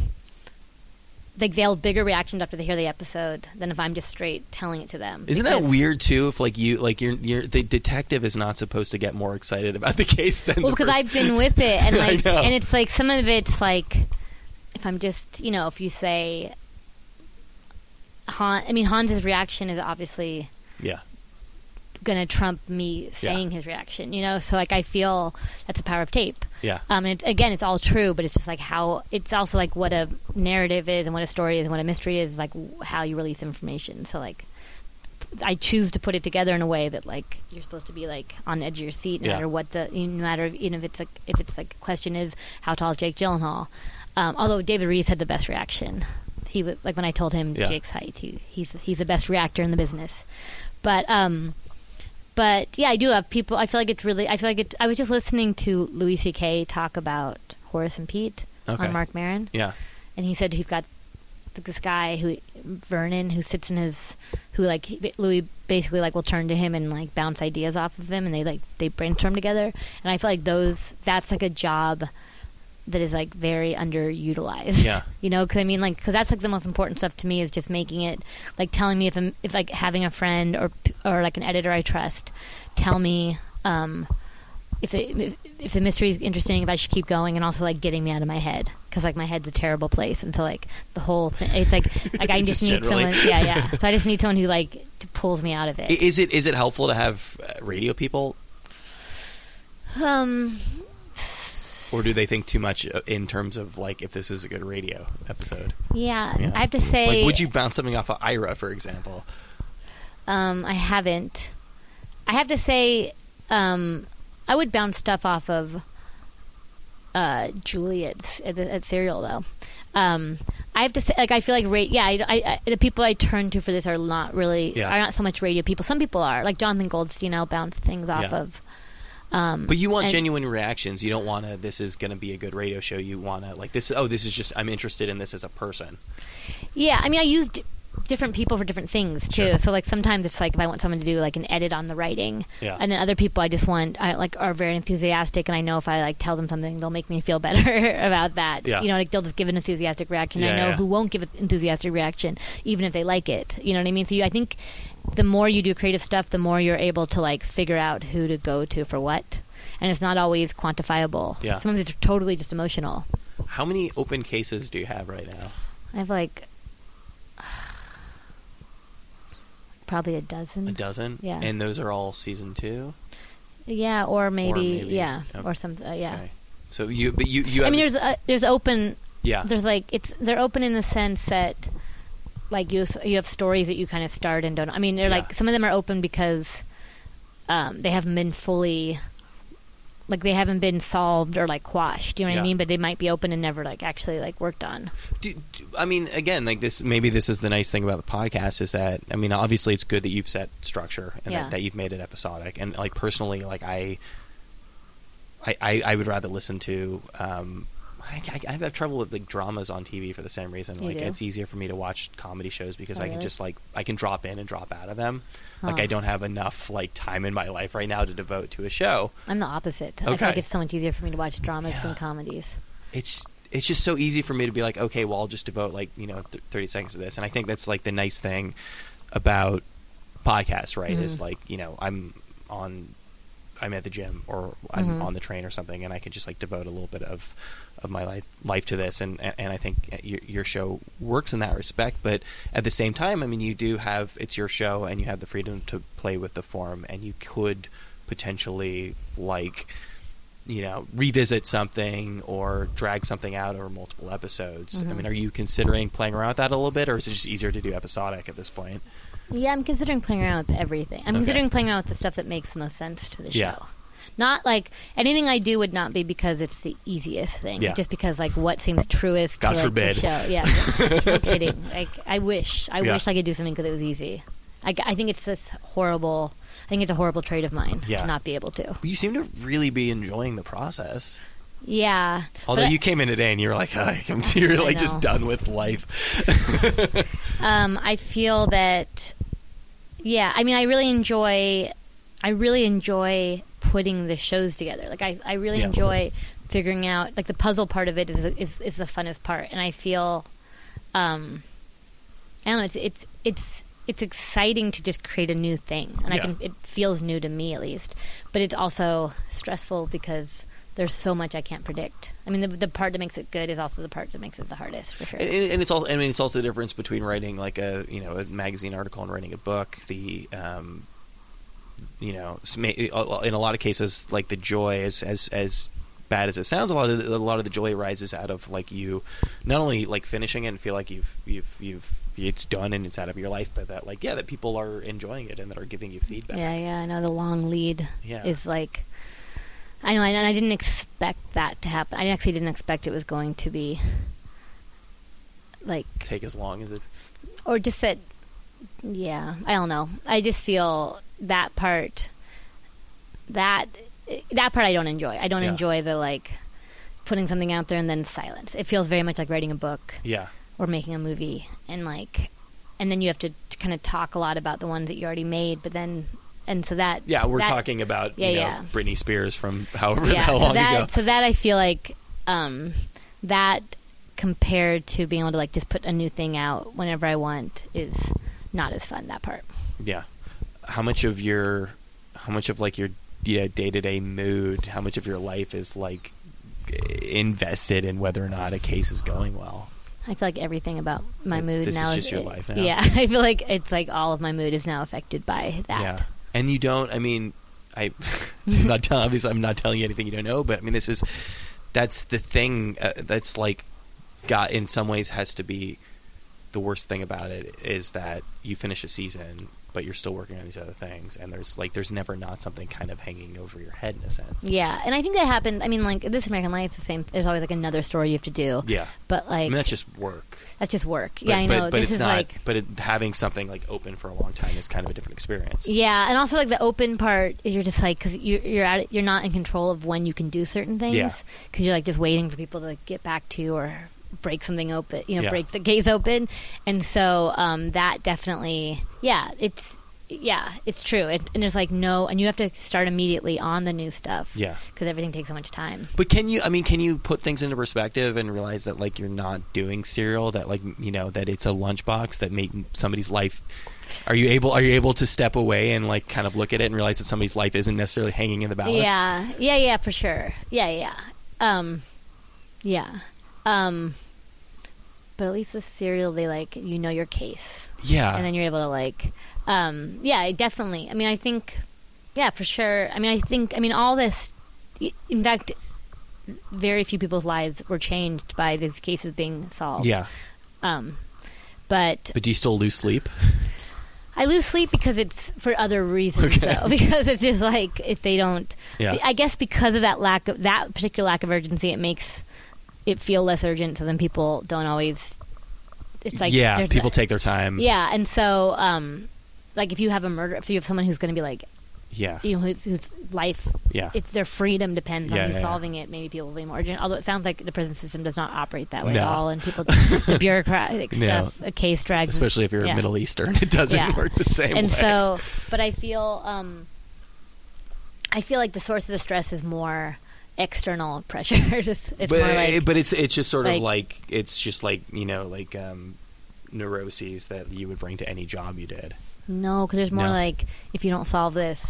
like they'll have bigger reactions after they hear the episode than if I'm just straight telling it to them. Isn't that weird too? If like you like you're, you're the detective is not supposed to get more excited about the case than Well, because person- I've been with it, and like, and it's like some of it's like, if I'm just, you know, if you say, Han, I mean, Hans's reaction is obviously yeah going to trump me saying his reaction, you know. So like, I feel that's the power of tape. yeah Um, and it's, again, it's all true, but it's just like how it's also like what a narrative is and what a story is and what a mystery is, like how you release information. So like, I choose to put it together in a way that like you're supposed to be like on the edge of your seat, no Yeah. matter what the no matter even if it's like if it's like question is how tall is Jake Gyllenhaal. Um, although David Rees had the best reaction, he was like when I told him Yeah. Jake's height, he, he's he's the best reactor in the business. But um, but yeah, I do have people. I feel like it's really. I feel like it. I was just listening to Louis C.K. talk about Horace and Pete Okay. on Marc Maron, yeah and he said he's got this guy who Vernon who sits in his who like Louis basically like will turn to him and like bounce ideas off of him, and they like they brainstorm together. And I feel like those that's like a job that is like very underutilized. Yeah. you know, because I mean, like, because that's like the most important stuff to me is just making it like telling me if I'm if like having a friend or or like an editor I trust tell me um if the if, if the mystery is interesting if I should keep going and also like getting me out of my head because like my head's a terrible place and so like the whole thing it's like like I just, Just need generally. someone yeah yeah so I just need someone who like t- pulls me out of it is it is it helpful to have uh, radio people um or do they think too much uh, in terms of like if this is a good radio episode yeah, Yeah. I have to say like would you bounce something off of ira for example Um, I haven't. I have to say, um, I would bounce stuff off of uh, Juliet's at, at Serial though. Um, I have to say, like, I feel like, ra- yeah, I, I, I, the people I turn to for this are not really, Yeah. are not so much radio people. Some people are, like Jonathan Goldstein. I'll bounce things off Yeah. of. Um, But you want and- genuine reactions. You don't want to. This is going to be a good radio show. You want to like this. Oh, this is just. I'm interested in this as a person. Yeah, I mean, I use d- different people for different things too. Sure. So like sometimes it's like if I want someone to do like an edit on the writing, Yeah. and then other people I just want I like are very enthusiastic, and I know if I like tell them something, they'll make me feel better about that. Yeah. You know, like they'll just give an enthusiastic reaction. Yeah, I know yeah. who won't give an enthusiastic reaction, even if they like it. You know what I mean? So you, I think the more you do creative stuff, the more you're able to like figure out who to go to for what. And it's not always quantifiable. Yeah. Sometimes it's totally just emotional. How many open cases do you have right now? I have like probably a dozen. A dozen. Yeah. And those are all season two. Yeah, or maybe, maybe- yeah, okay. or some uh, yeah. Okay. So you, but you, you. I mean, there's uh, there's open. yeah. There's like it's they're open in the sense that like you you have stories that you kind of start and don't. I mean, they're Yeah. like some of them are open because um, they haven't been fully like they haven't been solved or like quashed. You know what Yeah. I mean? But they might be open and never like actually like worked on. Do, do- I mean, again, like this. Maybe this is the nice thing about the podcast is that I mean, obviously, it's good that you've set structure and Yeah. that, that you've made it episodic. And like personally, like I, I, I, I would rather listen to. Um, I, I, I have trouble with like dramas on TV for the same reason. You like do? it's easier for me to watch comedy shows because Oh, I can really? just like I can drop in and drop out of them. Like I don't have enough like time in my life right now to devote to a show. I'm the opposite. I feel Okay. like it's so much easier for me to watch dramas Yeah. than comedies. it's it's just so easy for me to be like, okay, well, I'll just devote like you know th- thirty seconds to this, and I think that's like the nice thing about podcasts, right? Is Mhm. like you know I'm on, I'm at the gym or I'm Mhm. on the train or something, and I can just like devote a little bit of of my life life to this, and and, I think your, your show works in that respect. But at the same time, I mean, you do have it's your show, and you have the freedom to play with the form, and you could potentially like you know revisit something or drag something out over multiple episodes. I Mhm. mean, are you considering playing around with that a little bit, or is it just easier to do episodic at this point? Yeah, I'm considering playing around with everything. I'm Okay. considering playing around with the stuff that makes the most sense to the Yeah. show. Not like anything I do would not be because it's the easiest thing. Yeah. Just because like what seems truest God to like, forbid. the show. Yeah, no kidding. Like I wish, I Yeah. wish I could do something because it was easy. I, I think it's this horrible. I think it's a horrible trait of mine Yeah. to not be able to. But you seem to really be enjoying the process. Yeah. Although but I- you came in today and you were like, I'm you're like just done with life. um, I feel that, yeah, I mean, I really enjoy, I really enjoy putting the shows together. Like, I, I really Yeah. enjoy figuring out, like, the puzzle part of it is, is, is the funnest part. And I feel, um, I don't know, it's, it's, it's, it's exciting to just create a new thing. And I can, it feels new to me at least. But it's also stressful because there's so much I can't predict. I mean, the, the part that makes it good is also the part that makes it the hardest, for sure. And, and it's also, I mean, it's also the difference between writing like a, you know, a magazine article and writing a book. The, um, you know, in a lot of cases, like the joy, as as as bad as it sounds, a lot of the, a lot of the joy rises out of like you, not only like finishing it and feel like you've you've you've it's done and it's out of your life, but that like yeah, that people are enjoying it and that are giving you feedback. Yeah, yeah, I know the long lead Yeah. is like. I know, and I didn't expect that to happen. I actually didn't expect it was going to be like, Take as long as it. or just that. Yeah, I don't know. I just feel that part. That that part I don't enjoy. I don't Yeah. enjoy the like putting something out there and then silence. It feels very much like writing a book Yeah. or making a movie, and like, and then you have to, to kind of talk a lot about the ones that you already made, but then. And so that Yeah, we're that- talking about Yeah, you know, yeah. Britney Spears from however yeah, so long that, ago. So that I feel like um, that compared to being able to like just put a new thing out whenever I want is not as fun. That part. Yeah. How much of your, how much of like your yeah day to day mood, how much of your life is like invested in whether or not a case is going well? I feel like everything about my Like, mood this is now just your life now? Yeah, I feel like it's like all of my mood is now affected by that. Yeah. And you don't. I mean, I. I'm not telling. Obviously, I'm not telling you anything you don't know. But I mean, this is. That's the thing. Uh, that's like, got in some ways has to be. The worst thing about it is that you finish a season but you're still working on these other things, and there's like there's never not something kind of hanging over your head in a sense. Yeah, and I think that happened. I mean, like this American Life, the same. There's always like another story you have to do. Yeah. but like I mean that's just work. that's just work. But, yeah, I but, know. But this it's is not. like but it, having something like open for a long time is kind of a different experience. Yeah, and also like the open part you're just like because you're you're at you're not in control of when you can do certain things Yeah. because you're like just waiting for people to like, get back to or break something open, you know, Yeah. break the case open, and so um, that definitely, yeah, it's yeah, it's true, it, and there's like no, and you have to start immediately on the new stuff, Yeah. because everything takes so much time. But can you? I mean, can you put things into perspective and realize that like you're not doing Serial? That like you know that it's a lunchbox that made somebody's life. Are you able? Are you able to step away and like kind of look at it and realize that somebody's life isn't necessarily hanging in the balance? Yeah, yeah, yeah, for sure. Yeah, yeah, um, yeah, um, but at least the Serial, they like you know your case. Yeah. and then you're able to like um yeah I definitely i mean i think yeah for sure i mean i think i mean all this in fact very few people's lives were changed by these cases being solved yeah. um but But do you still lose sleep? i lose sleep because it's for other reasons Okay. though because it's just like if they don't Yeah. i guess because of that lack of that particular lack of urgency it makes it feel less urgent so then people don't always it's like yeah. People take their time. yeah, and so, um, like, if you have a murder, if you have someone who's going to be like, Yeah. you know, whose, whose life, Yeah. if their freedom depends Yeah, on you yeah, yeah. solving it, maybe people will be more urgent. Although it sounds like the prison system does not operate that way No. at all, and people, the bureaucratic No. stuff, a case drags, Especially if you're yeah. Middle Eastern, it doesn't Yeah. work the same and way. so, but I feel, um, I feel like the source of the stress is more external pressure. Just it's but, more like but it's it's just sort of like- like it's just like you know like um, neuroses that you would bring to any job you did. no, because there's more No. like if you don't solve this,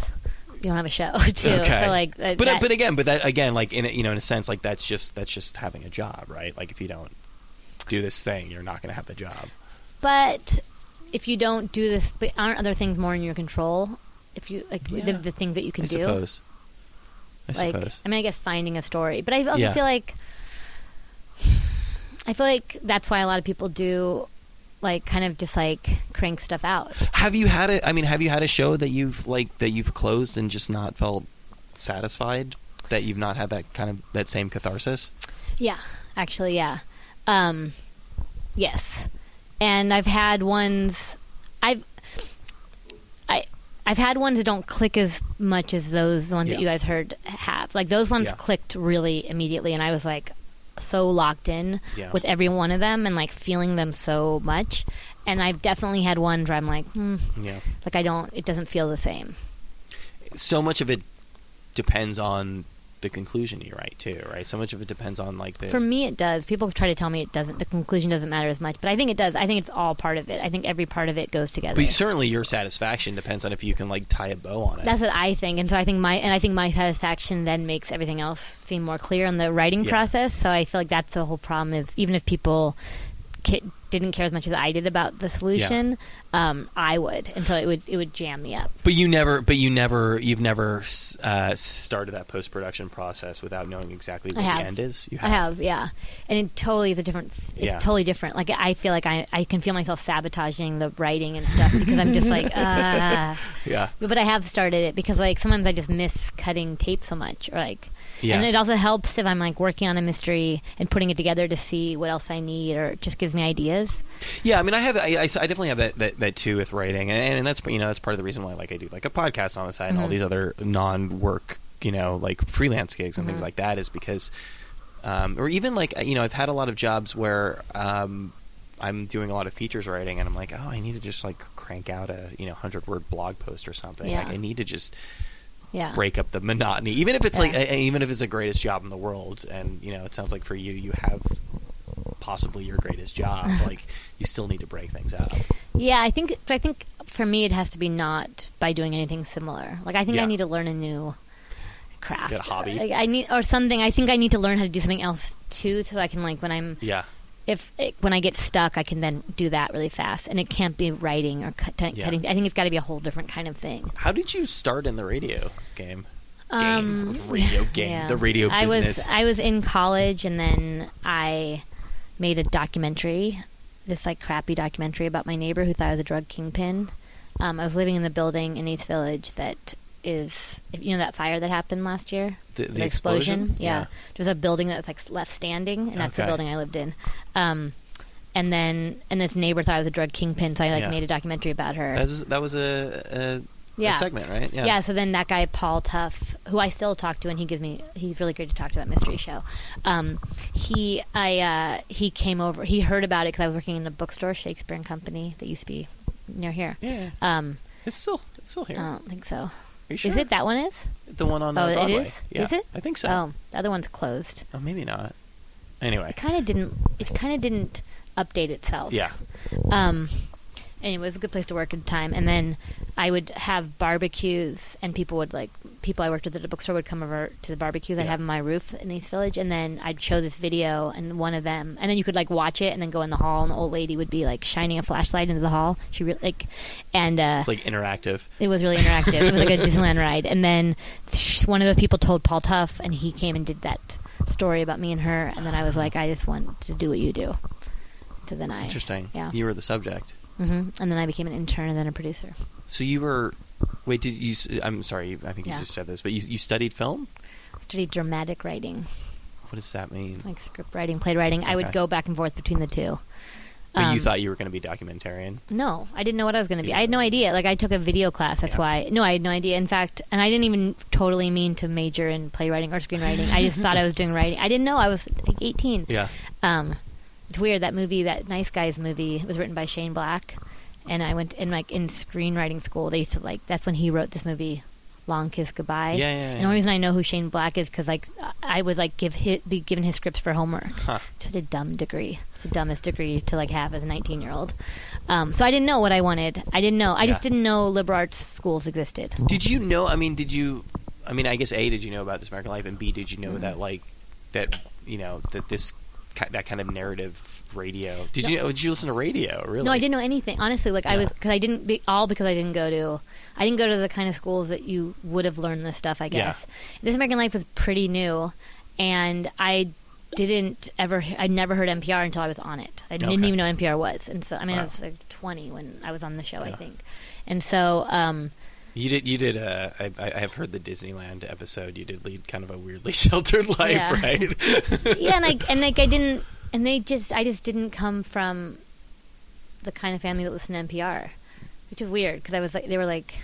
you don't have a show too. Okay. So like, that- but that- but again, but that again, like in a, you know, in a sense, like that's just that's just having a job, right? Like if you don't do this thing, you're not going to have the job. But if you don't do this, but aren't other things more in your control? If you like the, the things that you can I do, suppose. I like suppose. I mean, I guess finding a story, but I also Yeah. feel like I feel like that's why a lot of people do like kind of just like crank stuff out. Have you had a? I mean, have you had a show that you've like that you've closed and just not felt satisfied? That you've not had that kind of that same catharsis. Yeah, actually, yeah. Um, yes, and I've had ones. I've I've had ones that don't click as much as those ones Yeah. that you guys heard have. Like those ones Yeah. clicked really immediately, and I was like so locked in Yeah. with every one of them and like feeling them so much. And I've definitely had ones where I'm like, hmm, Yeah. like I don't. It doesn't feel the same. so much of it depends on the conclusion you write too, right? So much of it depends on like the For me, it does. People try to tell me it doesn't. The conclusion doesn't matter as much, but I think it does. I think it's all part of it. I think every part of it goes together. But certainly your satisfaction depends on if you can like tie a bow on it. That's what I think, and so I think my and I think my satisfaction then makes everything else seem more clear in the writing Yeah. process. So I feel like that's the whole problem. Is even if people didn't care as much as I did about the solution, um, I would, until it would it would jam me up. but you never, but you never, you've never uh, started that post production process without knowing exactly what have. the end is. You I have, yeah, and it totally is a different. It's Yeah. totally different. Like I feel like I I can feel myself sabotaging the writing and stuff because I'm just like ah. Yeah. But I have started it because like sometimes I just miss cutting tape so much, or like, Yeah. and it also helps if I'm like working on a mystery and putting it together to see what else I need, or it just gives me ideas. Yeah, I mean, I have, I, I, I definitely have that, that, that too with writing, and, and that's you know that's part of the reason why like I do like a podcast on the side and all Mhm. these other non-work you know like freelance gigs and things Mhm. like that is because, um, or even like you know I've had a lot of jobs where um, I'm doing a lot of features writing and I'm like oh I need to just like crank out a you know hundred word blog post or something Yeah. like I need to just Yeah, break up the monotony even if it's like Yeah. a, even if it's the greatest job in the world and you know it sounds like for you you have possibly your greatest job like you still need to break things out. yeah. I think, but I think for me it has to be not by doing anything similar. Like I think Yeah. I need to learn a new craft, a hobby. Like, I need or something. I think I need to learn how to do something else too, so I can like when I'm yeah if it, when I get stuck, I can then do that really fast, and it can't be writing or cut, Yeah. cutting. I think it's got to be a whole different kind of thing. How did you start in the radio game? Game, Um, radio game, yeah. the radio I was I was in college, and then I made a documentary, this like crappy documentary about my neighbor who thought I was a drug kingpin. Um, I was living in the building in East Village that is, you know, that fire that happened last year. The- the explosion? Yeah. Yeah. There's a building that's like left standing, and that's the building I lived in. Um, and then, and this neighbor thought I was a drug kingpin, so I like Yeah. made a documentary about her. That was, that was a, a Yeah. segment, right? Yeah. So then that guy Paul Tough, who I still talk to, and he gives me he's really great to talk to about mystery show. Um, he I uh, he came over. He heard about it because I was working in a bookstore, Shakespeare and Company, that used to be near here. Yeah. Um, It's still it's still here. I don't think so. Are you sure? Is it that one? Is the one on oh uh, it Broadway? is? Yeah, Is it? I think so. Oh, the other one's closed. Oh, maybe not. Anyway. It kind of didn't. It kind of didn't update itself. Yeah. Um, anyway, it was a good place to work at the time. And then I would have barbecues, and people would like people I worked with at the bookstore would come over to the barbecues I'd have in my roof in East Village, and then I'd show this video, and one of them, and then you could like watch it, and then go in the hall, and the old lady would be like shining a flashlight into the hall. She really like, and uh, It's like interactive. it was really interactive. it was like a Disneyland ride. And then sh- one of the people told Paul Tough, and he came and did that story about me and her. And then I was like, I just want to do what you do. So then I Interesting. Yeah. You were the subject. Hmm And then I became an intern and then a producer. So you were. Wait, did you? I'm sorry. I think Yeah. you just said this, but you, you studied film. I Studied dramatic writing, What does that mean? like script writing, play writing. I would go back and forth between the two. But you Um, thought you were going to be documentarian. No, I didn't know what I was going to be. I had no idea. Like I took a video class. That's Yeah. why. No, I had no idea. In fact, and I didn't even totally mean to major in playwriting or screenwriting. I just thought I was doing writing. I didn't know I was like 18. Yeah. Um, it's weird that movie, that Nice Guys movie, was written by Shane Black, and I went in like in screenwriting school. They used to like that's when he wrote this movie, Long Kiss Goodbye. Yeah, yeah, And the only reason I know who Shane Black is because like I would like give hit, be given his scripts for homework. Huh. It's a dumb degree. It's the dumbest degree to like have as a 19 year old. Um, so I didn't know what I wanted. I didn't know. I just didn't know liberal arts schools existed. Did you know? I mean, did you? I mean, I guess a did you know about this American Life, and b did you know Mm-hmm. that like that you know that this that kind of narrative radio? Did No. you? Did you listen to radio? Really? No, I didn't know anything. Honestly, like I was because I didn't be, all because I didn't go to I didn't go to the kind of schools that you would have learned this stuff. I guess this American Life was pretty new, and I didn't ever I'd never heard NPR until I was on it. I didn't even know NPR was, and so I mean I was like 20 when I was on the show, I think, and so um, You did. You did. Uh, I, I I have heard the Disneyland episode. You did lead kind of a weirdly sheltered life, Yeah. right? yeah, and I and like I didn't, and they just I just didn't come from the kind of family that listened to NPR, which is weird because I was like they were like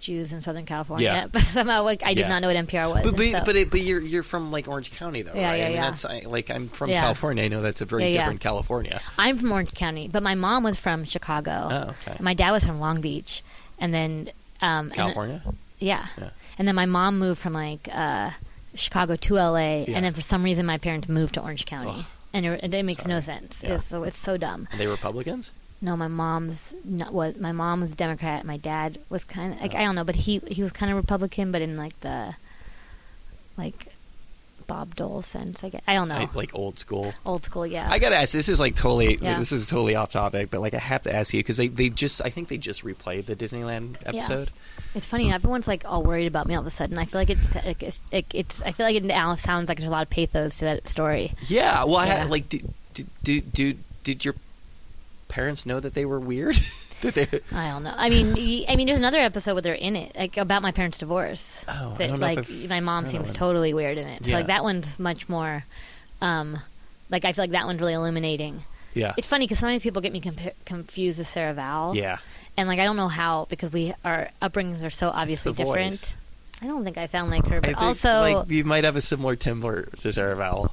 Jews in Southern California, Yeah. but somehow like I did Yeah. not know what NPR was. But but, so- but, it, but you're you're from like Orange County though, Yeah, right? yeah, I mean, yeah. that's I, like I'm from Yeah. California. I know that's a very Yeah, yeah. different California. I'm from Orange County, but my mom was from Chicago. Oh, okay. My dad was from Long Beach, and then um, and- California. yeah. Yeah. and then my mom moved from like uh, Chicago to LA, Yeah. and then for some reason my parents moved to Orange County, and it, it makes no sense. Yeah. It's so it's so dumb. Are they Republicans? No, my mom's not, was my mom was a Democrat. My dad was kind of like Oh. I don't know, but he he was kind of Republican, but in like the like Bob Dole sense. I guess I don't know, I, like old school. old school. Yeah, I gotta ask. This is like totally. Yeah. This is totally off topic, but like I have to ask you because they, they just. I think they just replayed the Disneyland Yeah. episode. It's funny. Everyone's like all worried about me all of a sudden. I feel like it's like, it's, like, it's I feel like it now sounds like there's a lot of pathos to that story. Yeah. Well, I Yeah. had, like, did did did did your parents know that they were weird? Did they? I don't know. I mean, I mean, there's another episode where they're in it, like about my parents' divorce. Oh, that, don't know if like I've- my mom seems totally weird in it. So Yeah. like that one's much more, um, like I feel like that one's really illuminating. Yeah. It's funny because sometimes people get me compa- confused with Sarah Vowell. Yeah. and like I don't know how because we our upbringings are so obviously different. voice. I don't think I sound like her, I but think, also like you might have a similar timbre to Sarah Vowell.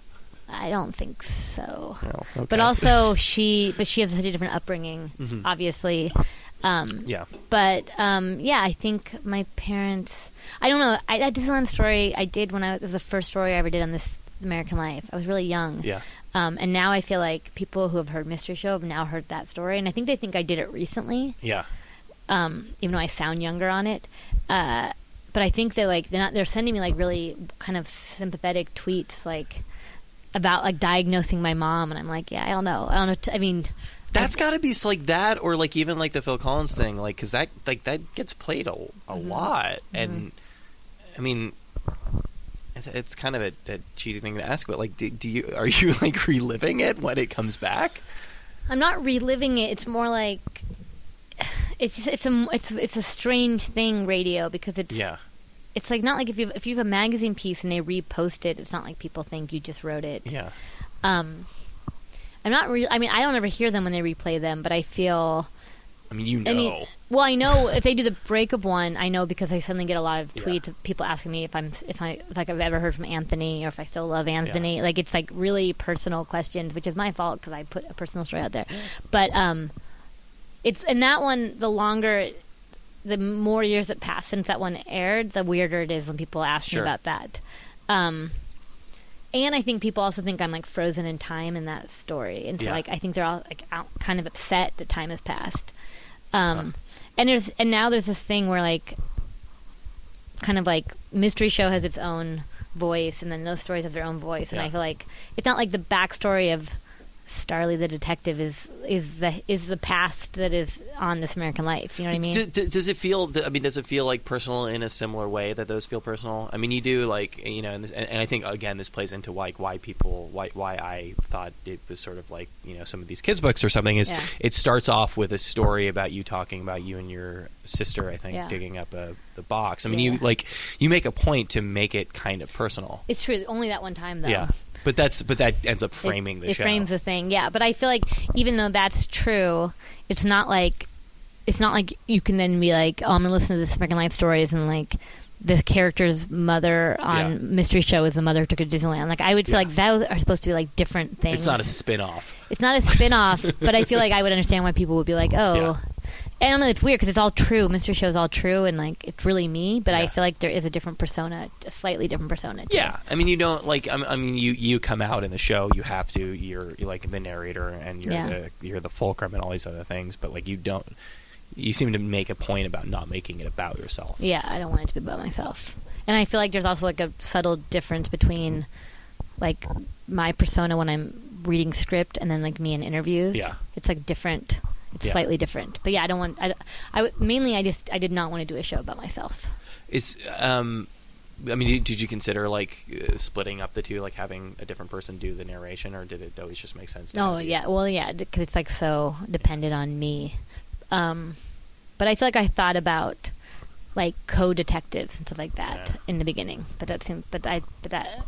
I don't think so. Oh, okay. But also she, but she has such a different upbringing, Mhm. obviously. Um, yeah. But um, yeah, I think my parents. I don't know. I, that Disneyland story I did when I it was the first story I ever did on this American Life. I was really young. Yeah. Um, and now I feel like people who have heard Mystery Show have now heard that story, and I think they think I did it recently, Yeah. um, even though I sound younger on it. Uh, but I think they're like they're not. They're sending me like really kind of sympathetic tweets, like about like diagnosing my mom, and I'm like, yeah, I don't know. I don't know. T- I mean, That's got to be like that, or like even like the Phil Collins thing, like because that like that gets played a, a Mhm. lot, and I mean, it's, it's kind of a, a cheesy thing to ask, but like, do, do you are you like reliving it when it comes back? I'm not reliving it. It's more like it's just it's a it's it's a strange thing radio because it's Yeah. It's like not like if you if you have a magazine piece and they repost it, it's not like people think you just wrote it. Yeah. Um, I'm not really. I mean, I don't ever hear them when they replay them, but I feel. I mean, you know. I mean, well, I know if they do the breakup one, I know because I suddenly get a lot of Yeah. tweets of people asking me if I'm if I like I've ever heard from Anthony or if I still love Anthony. Like it's like really personal questions, which is my fault because I put a personal story out there. But um, it's and that one the longer. The more years that pass since that one aired, the weirder it is when people ask Sure. me about that. Um, and I think people also think I'm like frozen in time in that story, and so Yeah. like I think they're all like out, kind of upset that time has passed. Um, and there's and now there's this thing where like, kind of like mystery show has its own voice, and then those stories have their own voice, and Yeah. I feel like it's not like the backstory of Starlee the detective is is the is the past that is on This American Life. You know what I mean? D- d- does it feel? I mean, does it feel like personal in a similar way that those feel personal? I mean, you do like you know, and, this, and, and I think again this plays into like why people why why I thought it was sort of like you know some of these kids books or something is Yeah. it starts off with a story about you talking about you and your sister I think Yeah. digging up a the box. I mean, Yeah. you like you make a point to make it kind of personal. it's true. Only that one time though. Yeah, but that's but that ends up It- framing the it show. frames the thing yeah but i feel like even though that's true it's not like it's not like you can then be like oh i'm gonna listen to the american life stories and like the character's mother on Yeah. mystery show is the mother who took her to disneyland like i would feel Yeah. like those are supposed to be like different things it's not a spin off. it's not a spin-off but i feel like i would understand why people would be like oh Yeah. I don't know. It's weird because it's all true. Mystery show is all true, and like it's really me. But Yeah. I feel like there is a different persona, a slightly different persona. it. Yeah, I mean, you don't like. I mean, you you come out in the show. You have to. You're, you're like the narrator, and you're Yeah. the you're the fulcrum and all these other things. But like, you don't. You seem to make a point about not making it about yourself. Yeah, I don't want it to be about myself. And I feel like there's also like a subtle difference between like my persona when I'm reading script and then like me in interviews. Yeah. It's like different. It's Yeah. slightly different. But yeah, I don't want I mainly I just I did not want to do a show about myself. Is um, I mean, did, you consider like uh, splitting up the two, like having a different person do the narration, or did it always just make sense? to No, you? yeah. Well, yeah, because it's like so dependent on me. Um, but I feel like I thought about like co-detectives and stuff like that Yeah. in the beginning. But that seemed, but I, but that,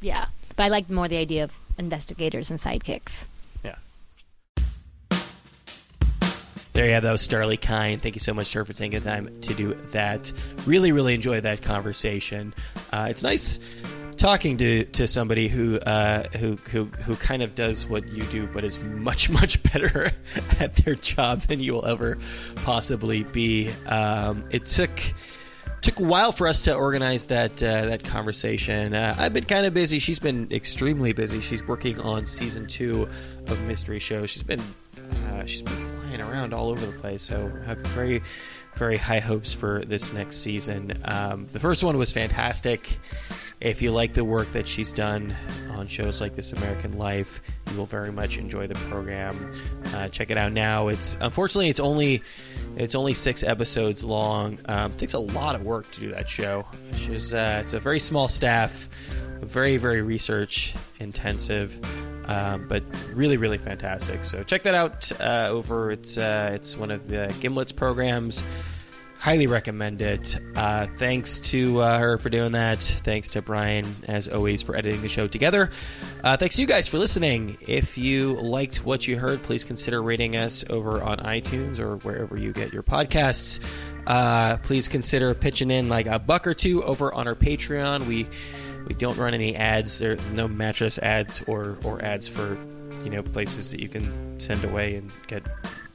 yeah. But I liked more the idea of investigators and sidekicks. There you have was Starlee Kine. Thank you so much, sir, for taking the time to do that. Really, really enjoyed that conversation. Uh, it's nice talking to, to somebody who, uh, who who who kind of does what you do, but is much much better at their job than you will ever possibly be. Um, it took took a while for us to organize that uh, that conversation. Uh, I've been kind of busy. She's been extremely busy. She's working on season two of Mystery Show. She's been uh, she's been around all over the place. So I have very very high hopes for this next season. Um, the first one was fantastic. If you like the work that she's done on shows like This American Life, you will very much enjoy the program. Uh, check it out now. It's unfortunately it's only it's only six episodes long. Um, it takes a lot of work to do that show. She's, uh, it's a very small staff, very very research intensive, um, but really really fantastic. So check that out uh, over. It's uh, it's one of the Gimlet's programs highly recommend it. Uh, thanks to uh, her for doing that. Thanks to Brian, as always, for editing the show together. Uh, thanks to you guys for listening. If you liked what you heard, please consider rating us over on iTunes or wherever you get your podcasts. Please consider pitching in like a buck or two over on our Patreon. We we don't run any ads. There are no mattress ads or or ads for you know places that you can send away and get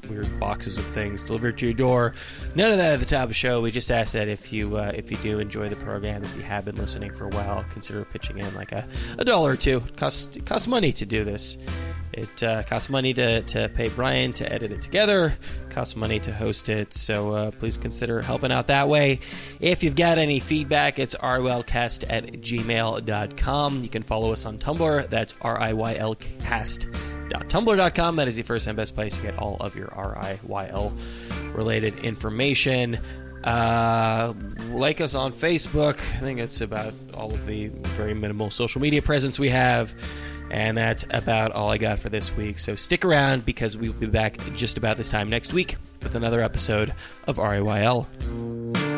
weird boxes of things delivered to your door. None of that at the top of the show. We just ask that if you uh, if you do enjoy the program, if you have been listening for a while, consider pitching in like a, a dollar or two. It costs it costs money to do this. It uh, costs money to, to pay Brian to edit it together. Costs money to host it. So uh, please consider helping out that way. If you've got any feedback, it's rylcast at gmail.com. You can follow us on Tumblr. That's rylcast.tumblr.com. That is the first and best place to get all of your RIYL related information. Uh, like us on Facebook. I think it's about all of the very minimal social media presence we have. And that's about all I got for this week. So stick around because we will be back just about this time next week with another episode of RIYL.